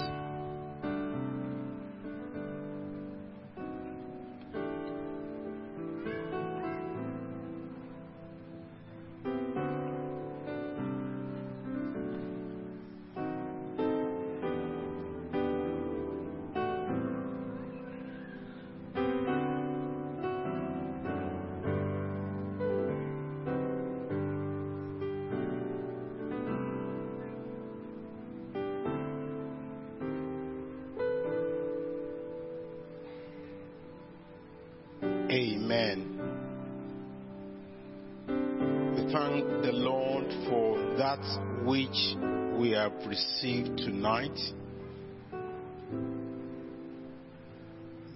Which we have received tonight.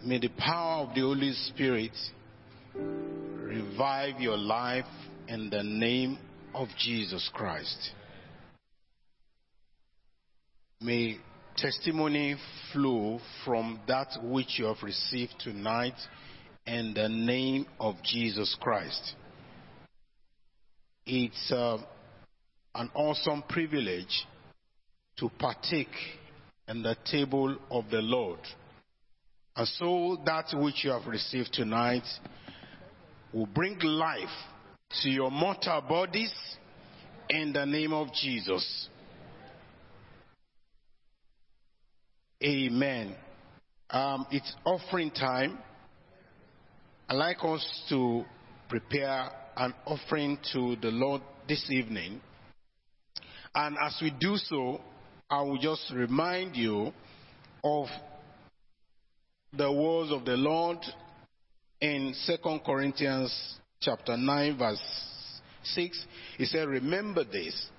May the power of the Holy Spirit revive your life in the name of Jesus Christ. May testimony flow from that which you have received tonight in the name of Jesus Christ. It's uh, an awesome privilege to partake in the table of the Lord. And so that which you have received tonight will bring life to your mortal bodies in the name of Jesus. Amen. Um, it's offering time. I'd like us to prepare an offering to the Lord this evening. And as we do so, I will just remind you of the words of the Lord in 2 Corinthians chapter 9 verse 6. He said, remember this.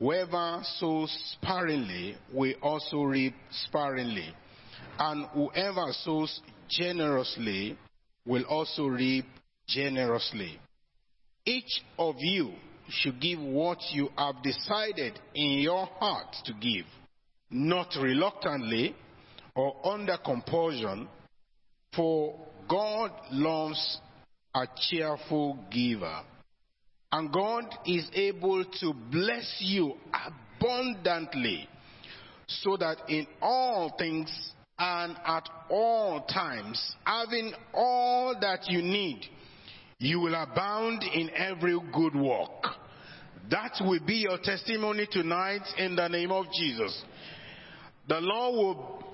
Whoever sows sparingly will also reap sparingly. And whoever sows generously will also reap generously. Each of you should give what you have decided in your heart to give, not reluctantly or under compulsion, for God loves a cheerful giver. And God is able to bless you abundantly so that in all things and at all times, having all that you need, you will abound in every good work. That will be your testimony tonight in the name of Jesus. The Lord will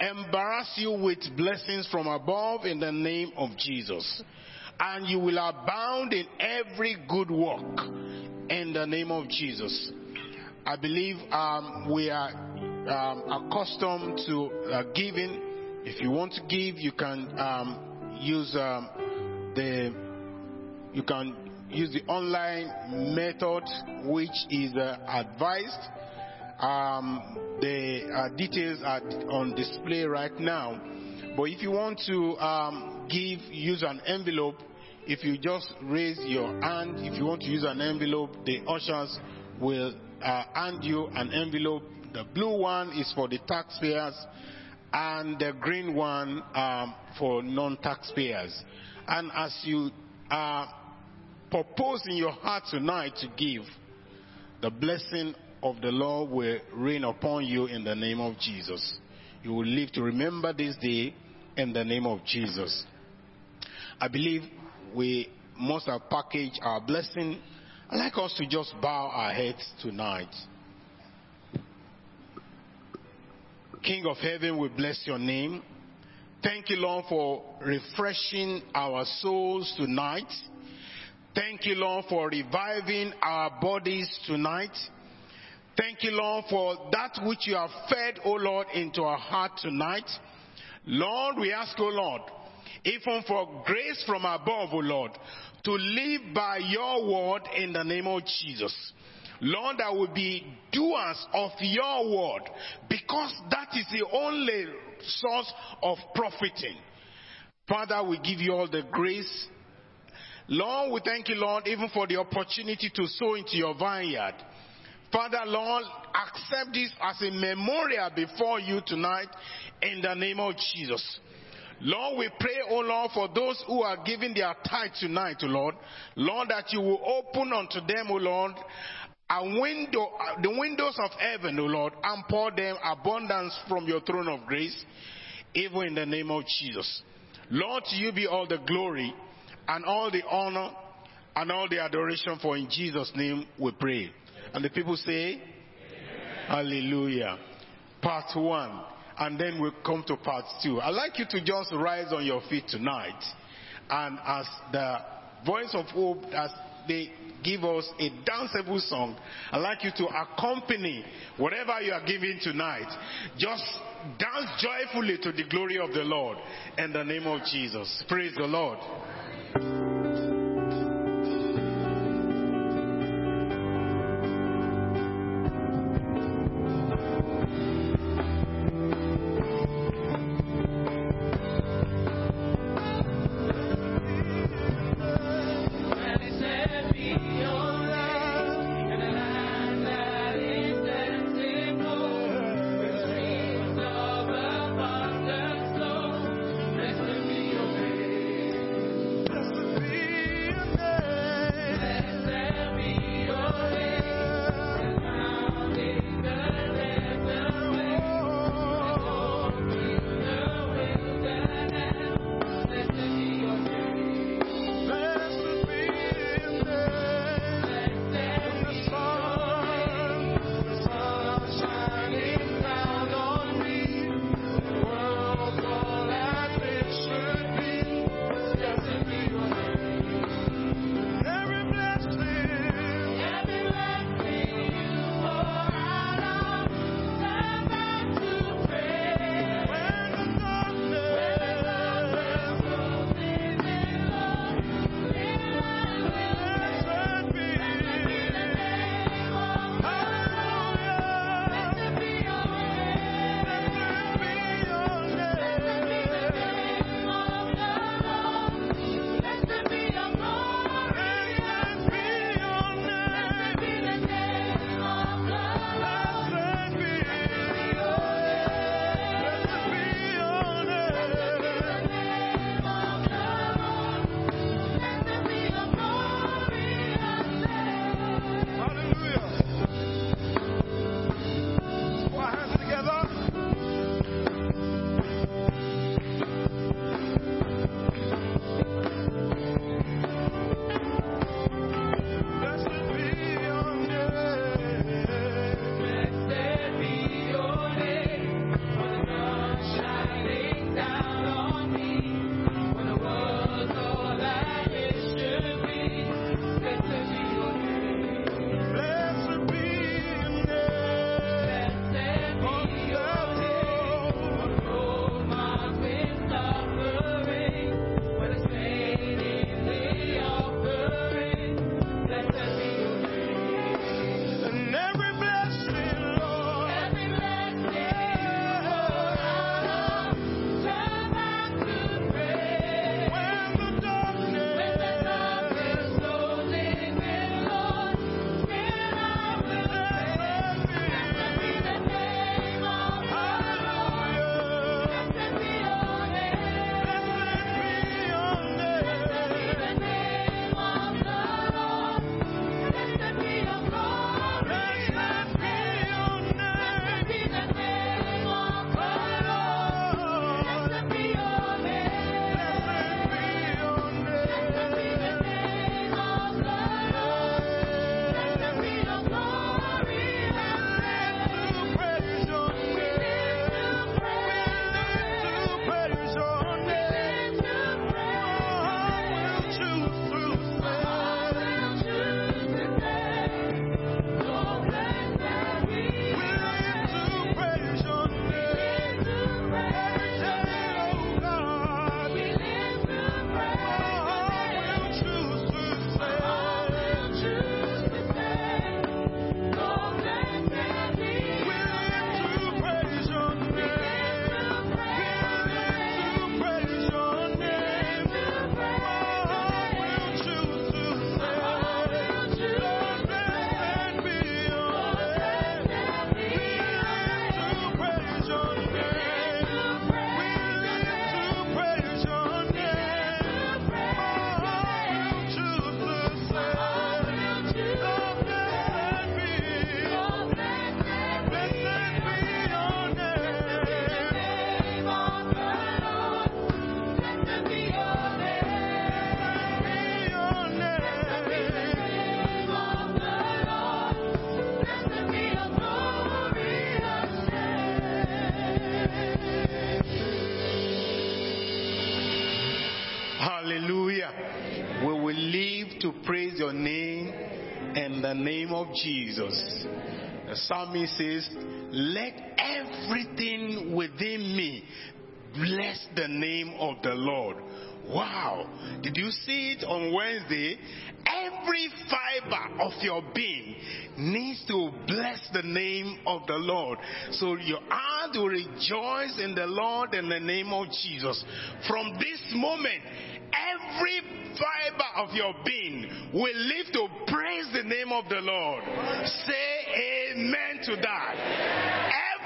embarrass you with blessings from above in the name of Jesus. and you will abound in every good work in the name of Jesus. I believe um, we are um, accustomed to uh, giving. If you want to give, you can um, use um, the you can use the online method which is uh, advised. Um, the uh, details are on display right now. But if you want to um, give, use an envelope. If you just raise your hand, if you want to use an envelope, the ushers will uh, hand you an envelope. The blue one is for the taxpayers, and the green one um, for non-taxpayers. And as you are purpose in your heart tonight to give, the blessing of the Lord will rain upon you in the name of Jesus. You will live to remember this day in the name of Jesus. I believe we must have packaged our blessing. I'd like us to just bow our heads tonight. King of heaven, we bless your name. Thank you, Lord, for refreshing our souls tonight. Thank you, Lord, for reviving our bodies tonight. Thank you, Lord, for that which you have fed, O Lord, into our heart tonight. Lord, we ask, O Lord, even for grace from above, O Lord, to live by your word in the name of Jesus. Lord, I will be doers of your word because that is the only source of profiting. Father, we give you all the grace. Lord, we thank you, Lord, even for the opportunity to sow into your vineyard. Father, Lord, accept this as a memorial before you tonight in the name of Jesus. Lord, we pray, oh Lord, for those who are giving their tithe tonight, oh Lord. Lord, that you will open unto them, oh Lord, a window, uh, the windows of heaven, O Lord, and pour them abundance from your throne of grace, even in the name of Jesus. Lord, to you be all the glory and all the honor and all the adoration, for in Jesus' name we pray. And the people say, Hallelujah. Part one. And then we'll come to part two. I'd like you to just rise on your feet tonight. And as the voice of hope, as they give us a danceable song. I'd like you to accompany whatever you are giving tonight. Just dance joyfully to the glory of the Lord in the name of Jesus. Praise the Lord. In the name of Jesus. The psalmist says, Let everything within me bless the name of the Lord. Wow. Did you see it on Wednesday? Every fiber of your being needs to bless the name of the Lord. So your heart will rejoice in the Lord in the name of Jesus. From this moment, every of your being will live to praise the name of the Lord. Say amen to that.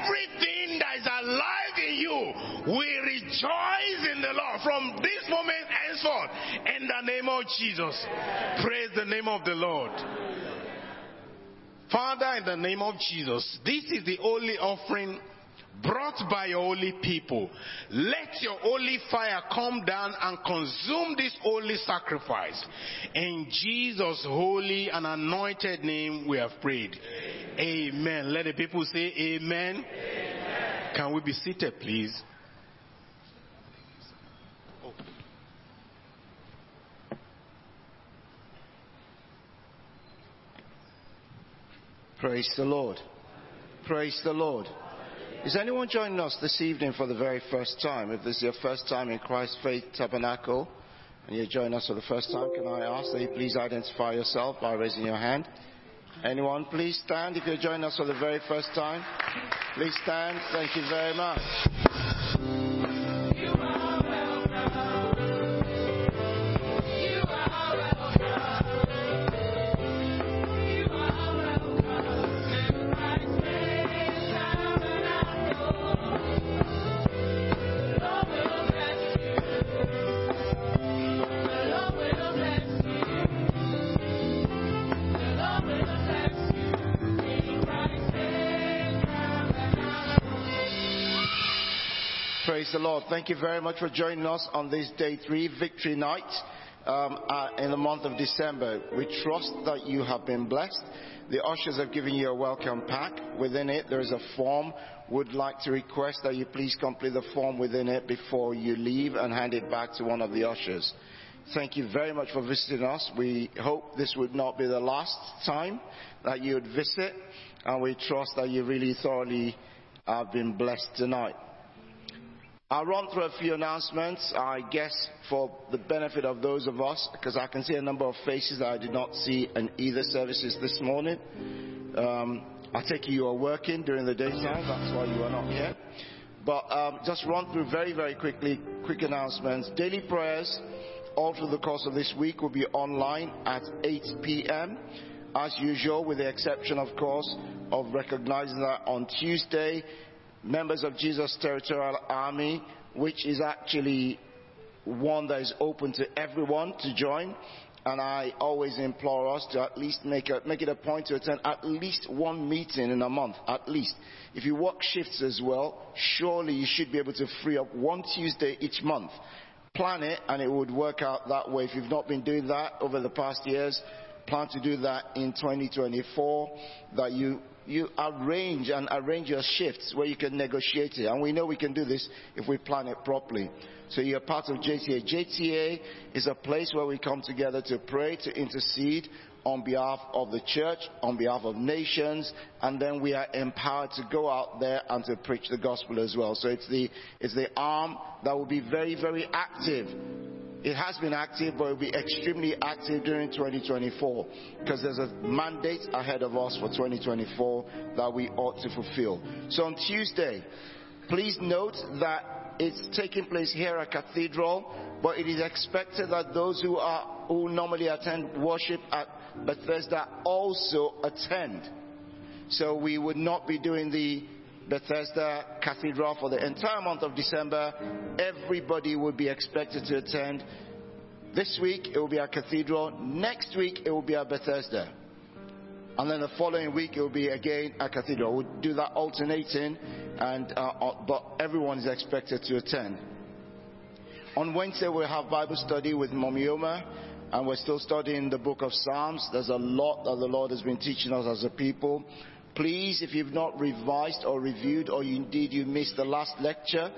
Everything that is alive in you will rejoice in the Lord from this moment henceforth in the name of Jesus. Praise the name of the Lord. Father, in the name of Jesus, this is the only offering brought by your holy people. Let your holy fire come down and consume this holy sacrifice. In Jesus' holy and anointed name we have prayed. Amen. Let the people say amen. amen. Can we be seated, please? Praise the Lord. Praise the Lord. Is anyone joining us this evening for the very first time? If this is your first time in Christ Faith Tabernacle and you're joining us for the first time, can I ask that you please identify yourself by raising your hand? Anyone, please stand if you're joining us for the very first time. Please stand. Thank you very much. Praise the Lord. Thank you very much for joining us on this day three, Victory Night, um, uh, in the month of December. We trust that you have been blessed. The ushers have given you a welcome pack. Within it, there is a form. Would like to request that you please complete the form within it before you leave and hand it back to one of the ushers. Thank you very much for visiting us. We hope this would not be the last time that you would visit, and we trust that you really thoroughly have been blessed tonight. I'll run through a few announcements, I guess, for the benefit of those of us, because I can see a number of faces that I did not see in either services this morning. Um, I take it you are working during the daytime, that's why you are not here. But um, just run through very, very quickly, quick announcements. Daily prayers, all through the course of this week, will be online at 8 p.m. As usual, with the exception, of course, of recognizing that on Tuesday, members of Jesus Territorial Army, which is actually one that is open to everyone to join. And I always implore us to at least make, a, make it a point to attend at least one meeting in a month, at least. If you work shifts as well, surely you should be able to free up one Tuesday each month. Plan it and it would work out that way. If you've not been doing that over the past years, plan to do that in 2024, that you you arrange and arrange your shifts where you can negotiate it. And we know we can do this if we plan it properly. So you're part of JTA. JTA is a place where we come together to pray, to intercede on behalf of the church, on behalf of nations, and then we are empowered to go out there and to preach the gospel as well. So it's the, it's the arm that will be very, very active it has been active, but it will be extremely active during 2024 because there's a mandate ahead of us for 2024 that we ought to fulfill. So on Tuesday, please note that it's taking place here at Cathedral, but it is expected that those who are who normally attend worship at Bethesda also attend. So we would not be doing the Bethesda Cathedral for the entire month of December. Everybody will be expected to attend. This week it will be at Cathedral. Next week it will be at Bethesda. And then the following week it will be again at Cathedral. We'll do that alternating, and uh, but everyone is expected to attend. On Wednesday we'll have Bible study with Momioma and we're still studying the book of Psalms. There's a lot that the Lord has been teaching us as a people. Please, if you've not revised or reviewed, or you, indeed you missed the last lecture,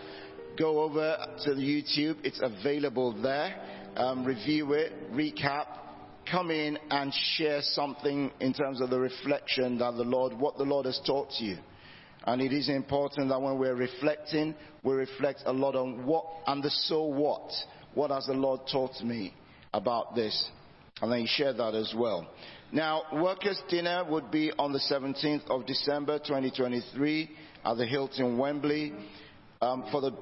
go over to YouTube. It's available there. um, review it, recap, come in and share something in terms of the reflection that the Lord, what the Lord has taught you. And it is important that when we're reflecting, we reflect a lot on what and the so what. What has the Lord taught me about this? And then share that as well. Now, workers' dinner would be on the 17th of December 2023 at the Hilton Wembley. Um, for the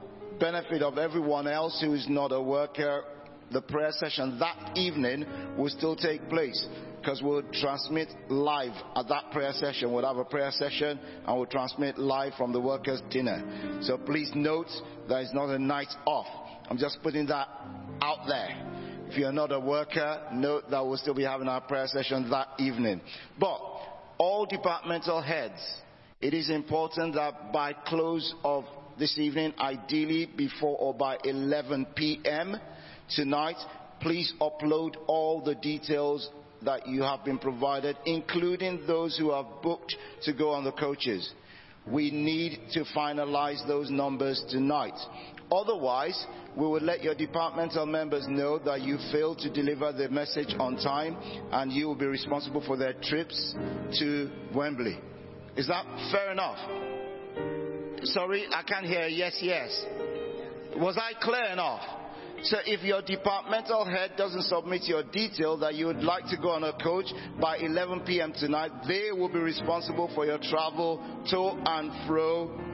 benefit of everyone else who is not a worker, the prayer session that evening will still take place because we'll transmit live at that prayer session. We'll have a prayer session and we'll transmit live from the workers' dinner. So please note that it's not a night off. I'm just putting that out there. If you're not a worker, note that we'll still be having our prayer session that evening. But all departmental heads, it is important that by close of this evening, ideally before or by 11 p.m. tonight, please upload all the details that you have been provided, including those who have booked to go on the coaches. We need to finalize those numbers tonight. Otherwise, we will let your departmental members know that you failed to deliver the message on time and you will be responsible for their trips to Wembley. Is that fair enough? Sorry, I can't hear yes, yes. Was I clear enough? So if your departmental head doesn't submit your detail that you would like to go on a coach by 11 p.m. tonight, they will be responsible for your travel to and fro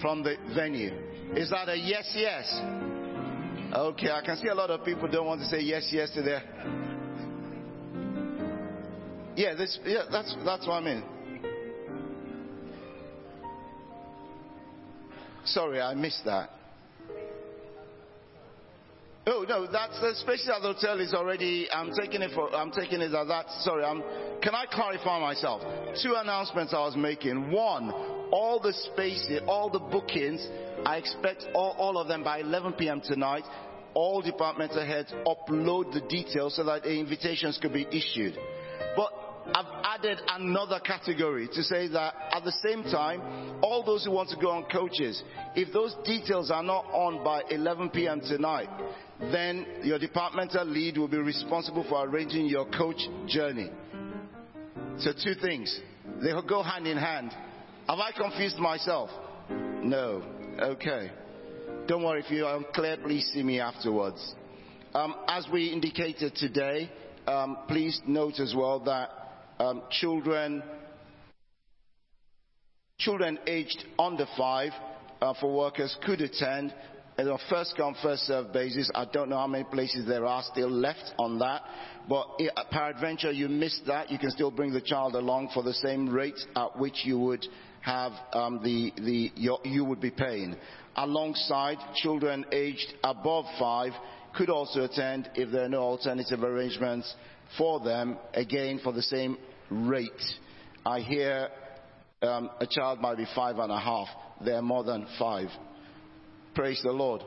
from the venue. Is that a yes, yes? Okay, I can see a lot of people don't want to say yes, yes to their. Yeah, this, yeah, that's that's what I mean. Sorry, I missed that. Oh no, that's the space at the hotel is already. I'm taking it for. I'm taking it as that. Sorry, I'm. Can I clarify myself? Two announcements I was making. One, all the spaces, all the bookings. I expect all, all of them by 11 p.m. tonight. All departmental heads upload the details so that the invitations could be issued. But I've added another category to say that at the same time, all those who want to go on coaches, if those details are not on by 11 p.m. tonight, then your departmental lead will be responsible for arranging your coach journey. So two things. They go hand in hand. Have I confused myself? No. Okay. Don't worry if you are unclear, please see me afterwards. Um, as we indicated today, um, please note as well that um, children children aged under five uh, for workers could attend on a first come first served basis. I don't know how many places there are still left on that, but if, peradventure you missed that, you can still bring the child along for the same rate at which you would have um, the the your, you would be paying. Alongside children aged above five could also attend if there are no alternative arrangements for them, again for the same rate. I hear um, a child might be five and a half. They're more than five. Praise the Lord.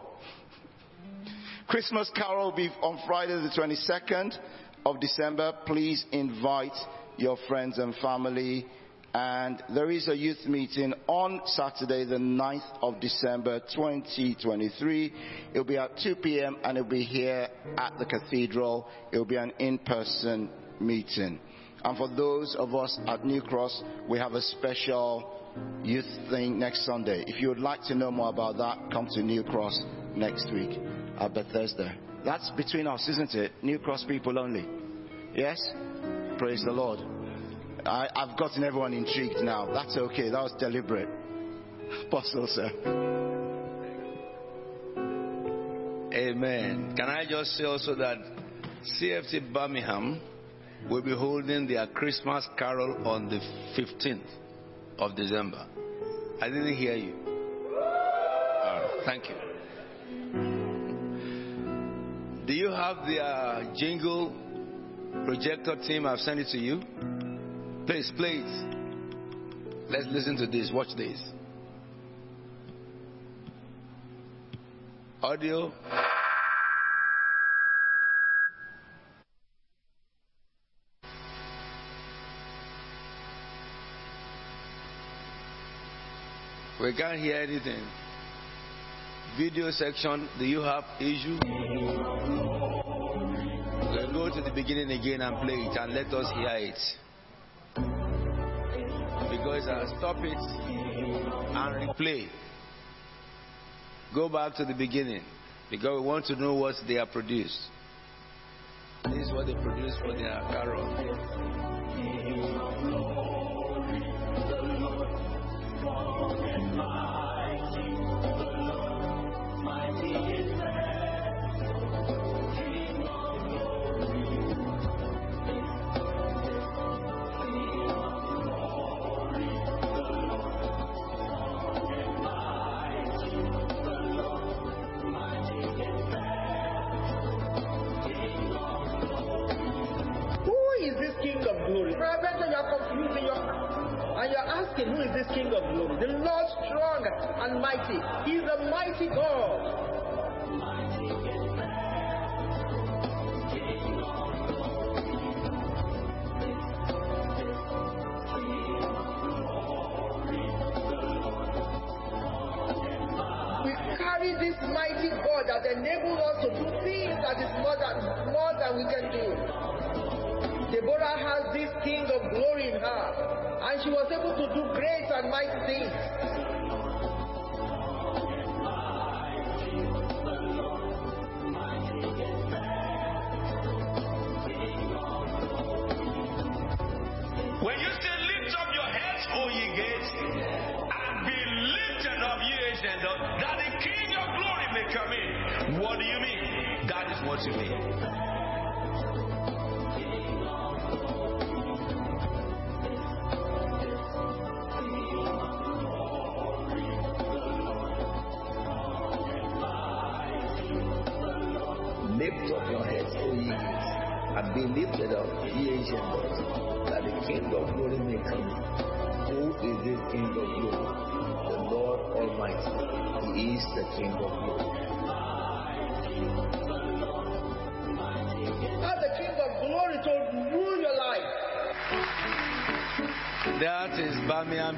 Christmas Carol will be on Friday the 22nd of December. Please invite your friends and family. And there is a youth meeting on Saturday the 9th of December 2023. It'll be at 2 p.m. and it'll be here at the cathedral. It'll be an in-person meeting. And for those of us at New Cross, we have a special youth thing next Sunday. If you would like to know more about that, come to New Cross next week at Bethesda. That's between us, isn't it? New Cross people only. Yes? Praise the Lord. I, have gotten everyone intrigued now. That's okay. That was deliberate. Apostle, sir. Amen. Can I just say also that CFT Birmingham will be holding their Christmas carol on the 15th of December. I didn't hear you. thank you. Do you have the jingle projector team? I've sent it to you. Please, please. Let's listen to this. Watch this. Audio. We can't hear anything. video section, do you have issue? We'll go to the beginning again and play it and let us hear it. Because I'll stop it and replay. Go back to the beginning because we want to know what they have produced. This is what they produced for their carol.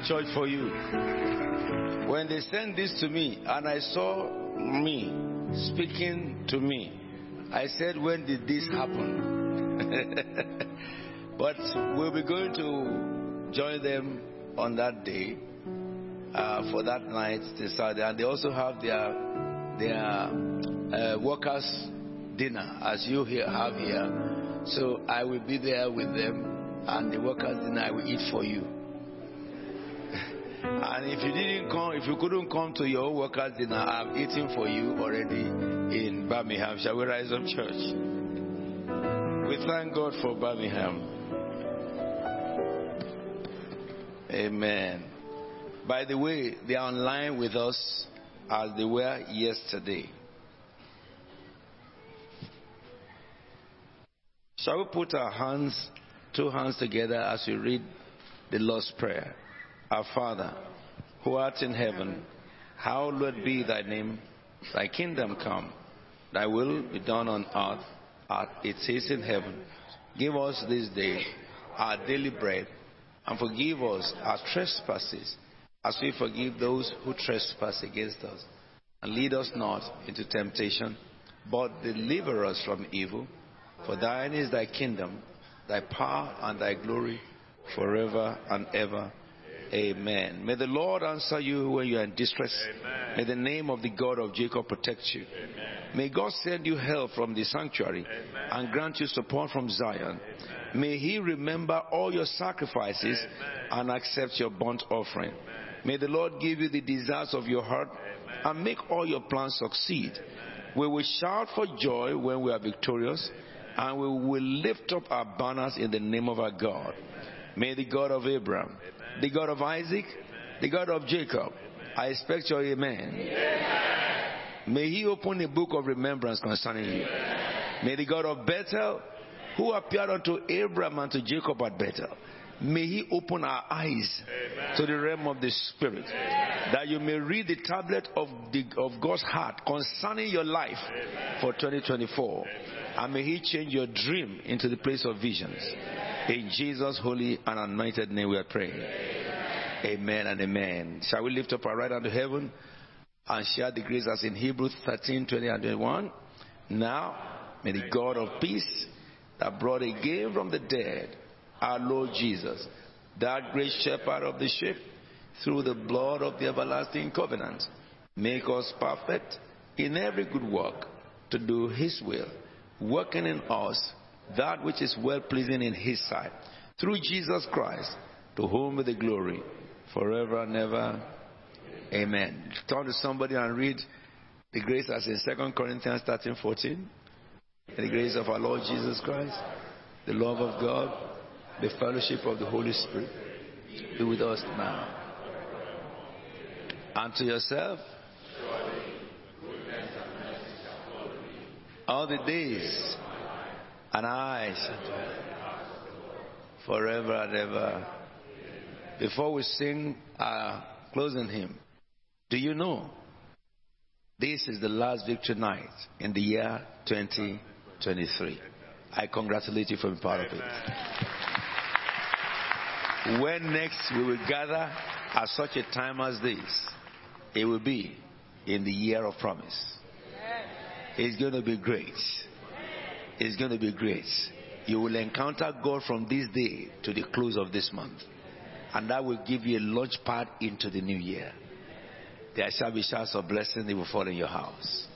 Church for you. When they sent this to me and I saw me speaking to me, I said, When did this happen? but we'll be going to join them on that day uh, for that night, the Saturday. And they also have their, their uh, workers' dinner, as you here have here. So I will be there with them, and the workers' dinner I will eat for you. And if you didn't come, if you couldn't come to your workers' dinner, I've eaten for you already in Birmingham. Shall we rise up, church? We thank God for Birmingham. Amen. By the way, they are online with us as they were yesterday. Shall we put our hands, two hands together as we read the Lord's Prayer? Our Father, who art in heaven, hallowed be thy name. Thy kingdom come. Thy will be done on earth as it is in heaven. Give us this day our daily bread, and forgive us our trespasses, as we forgive those who trespass against us. And lead us not into temptation, but deliver us from evil. For thine is thy kingdom, thy power, and thy glory forever and ever. Amen. May the Lord answer you when you are in distress. May the name of the God of Jacob protect you. May God send you help from the sanctuary and grant you support from Zion. May He remember all your sacrifices and accept your burnt offering. May the Lord give you the desires of your heart and make all your plans succeed. We will shout for joy when we are victorious, and we will lift up our banners in the name of our God. May the God of Abraham, the God of Isaac, the God of Jacob, I expect your amen. May he open a book of remembrance concerning you. May the God of Bethel, who appeared unto Abraham and to Jacob at Bethel, may he open our eyes to the realm of the Spirit, that you may read the tablet of, the, of God's heart concerning your life for 2024. And may he change your dream into the place of visions. In Jesus' holy and anointed name we are praying. Amen and amen. Shall we lift up our right hand to heaven and share the grace as in Hebrews 13, 20 and 21. Now, may the God of peace that brought again from the dead our Lord Jesus, that great shepherd of the sheep, through the blood of the everlasting covenant, make us perfect in every good work to do his will, working in us that which is well pleasing in his sight, through Jesus Christ, to whom be the glory forever and ever. Amen. Turn to somebody and read the grace as in 2 Corinthians 13 14. The grace of our Lord Jesus Christ, the love of God, the fellowship of the Holy Spirit be with us now. And to yourself, all the days, and I forever and ever. Before we sing uh, our closing hymn, do you know this is the last victory night in the year 2023? I congratulate you for being part of it. When next we will gather at such a time as this, it will be in the year of promise. It's going to be great. It's going to be great. You will encounter God from this day to the close of this month. And that will give you a launch pad into the new year. There shall be showers of blessing that will fall in your house.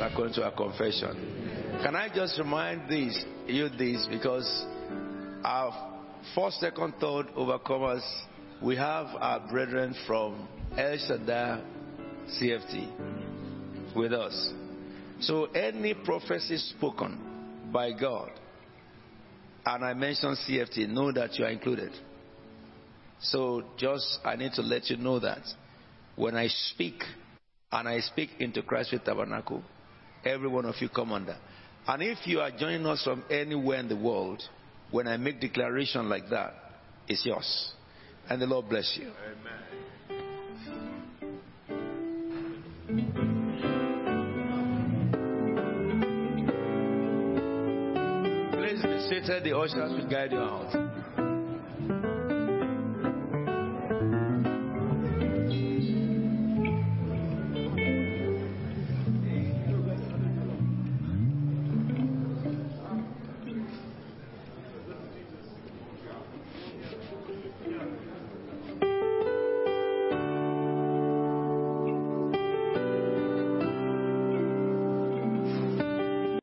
According to our confession. Can I just remind this, you this because our first, second, third overcomers, we have our brethren from El Shaddai CFT with us. So any prophecy spoken by God and I mention CFT, know that you are included. So just, I need to let you know that when I speak, and I speak into Christ Faith Tabernacle, every one of you come under. And if you are joining us from anywhere in the world, when I make declaration like that, it's yours. And the Lord bless you. Please be seated. The ushers will guide you out.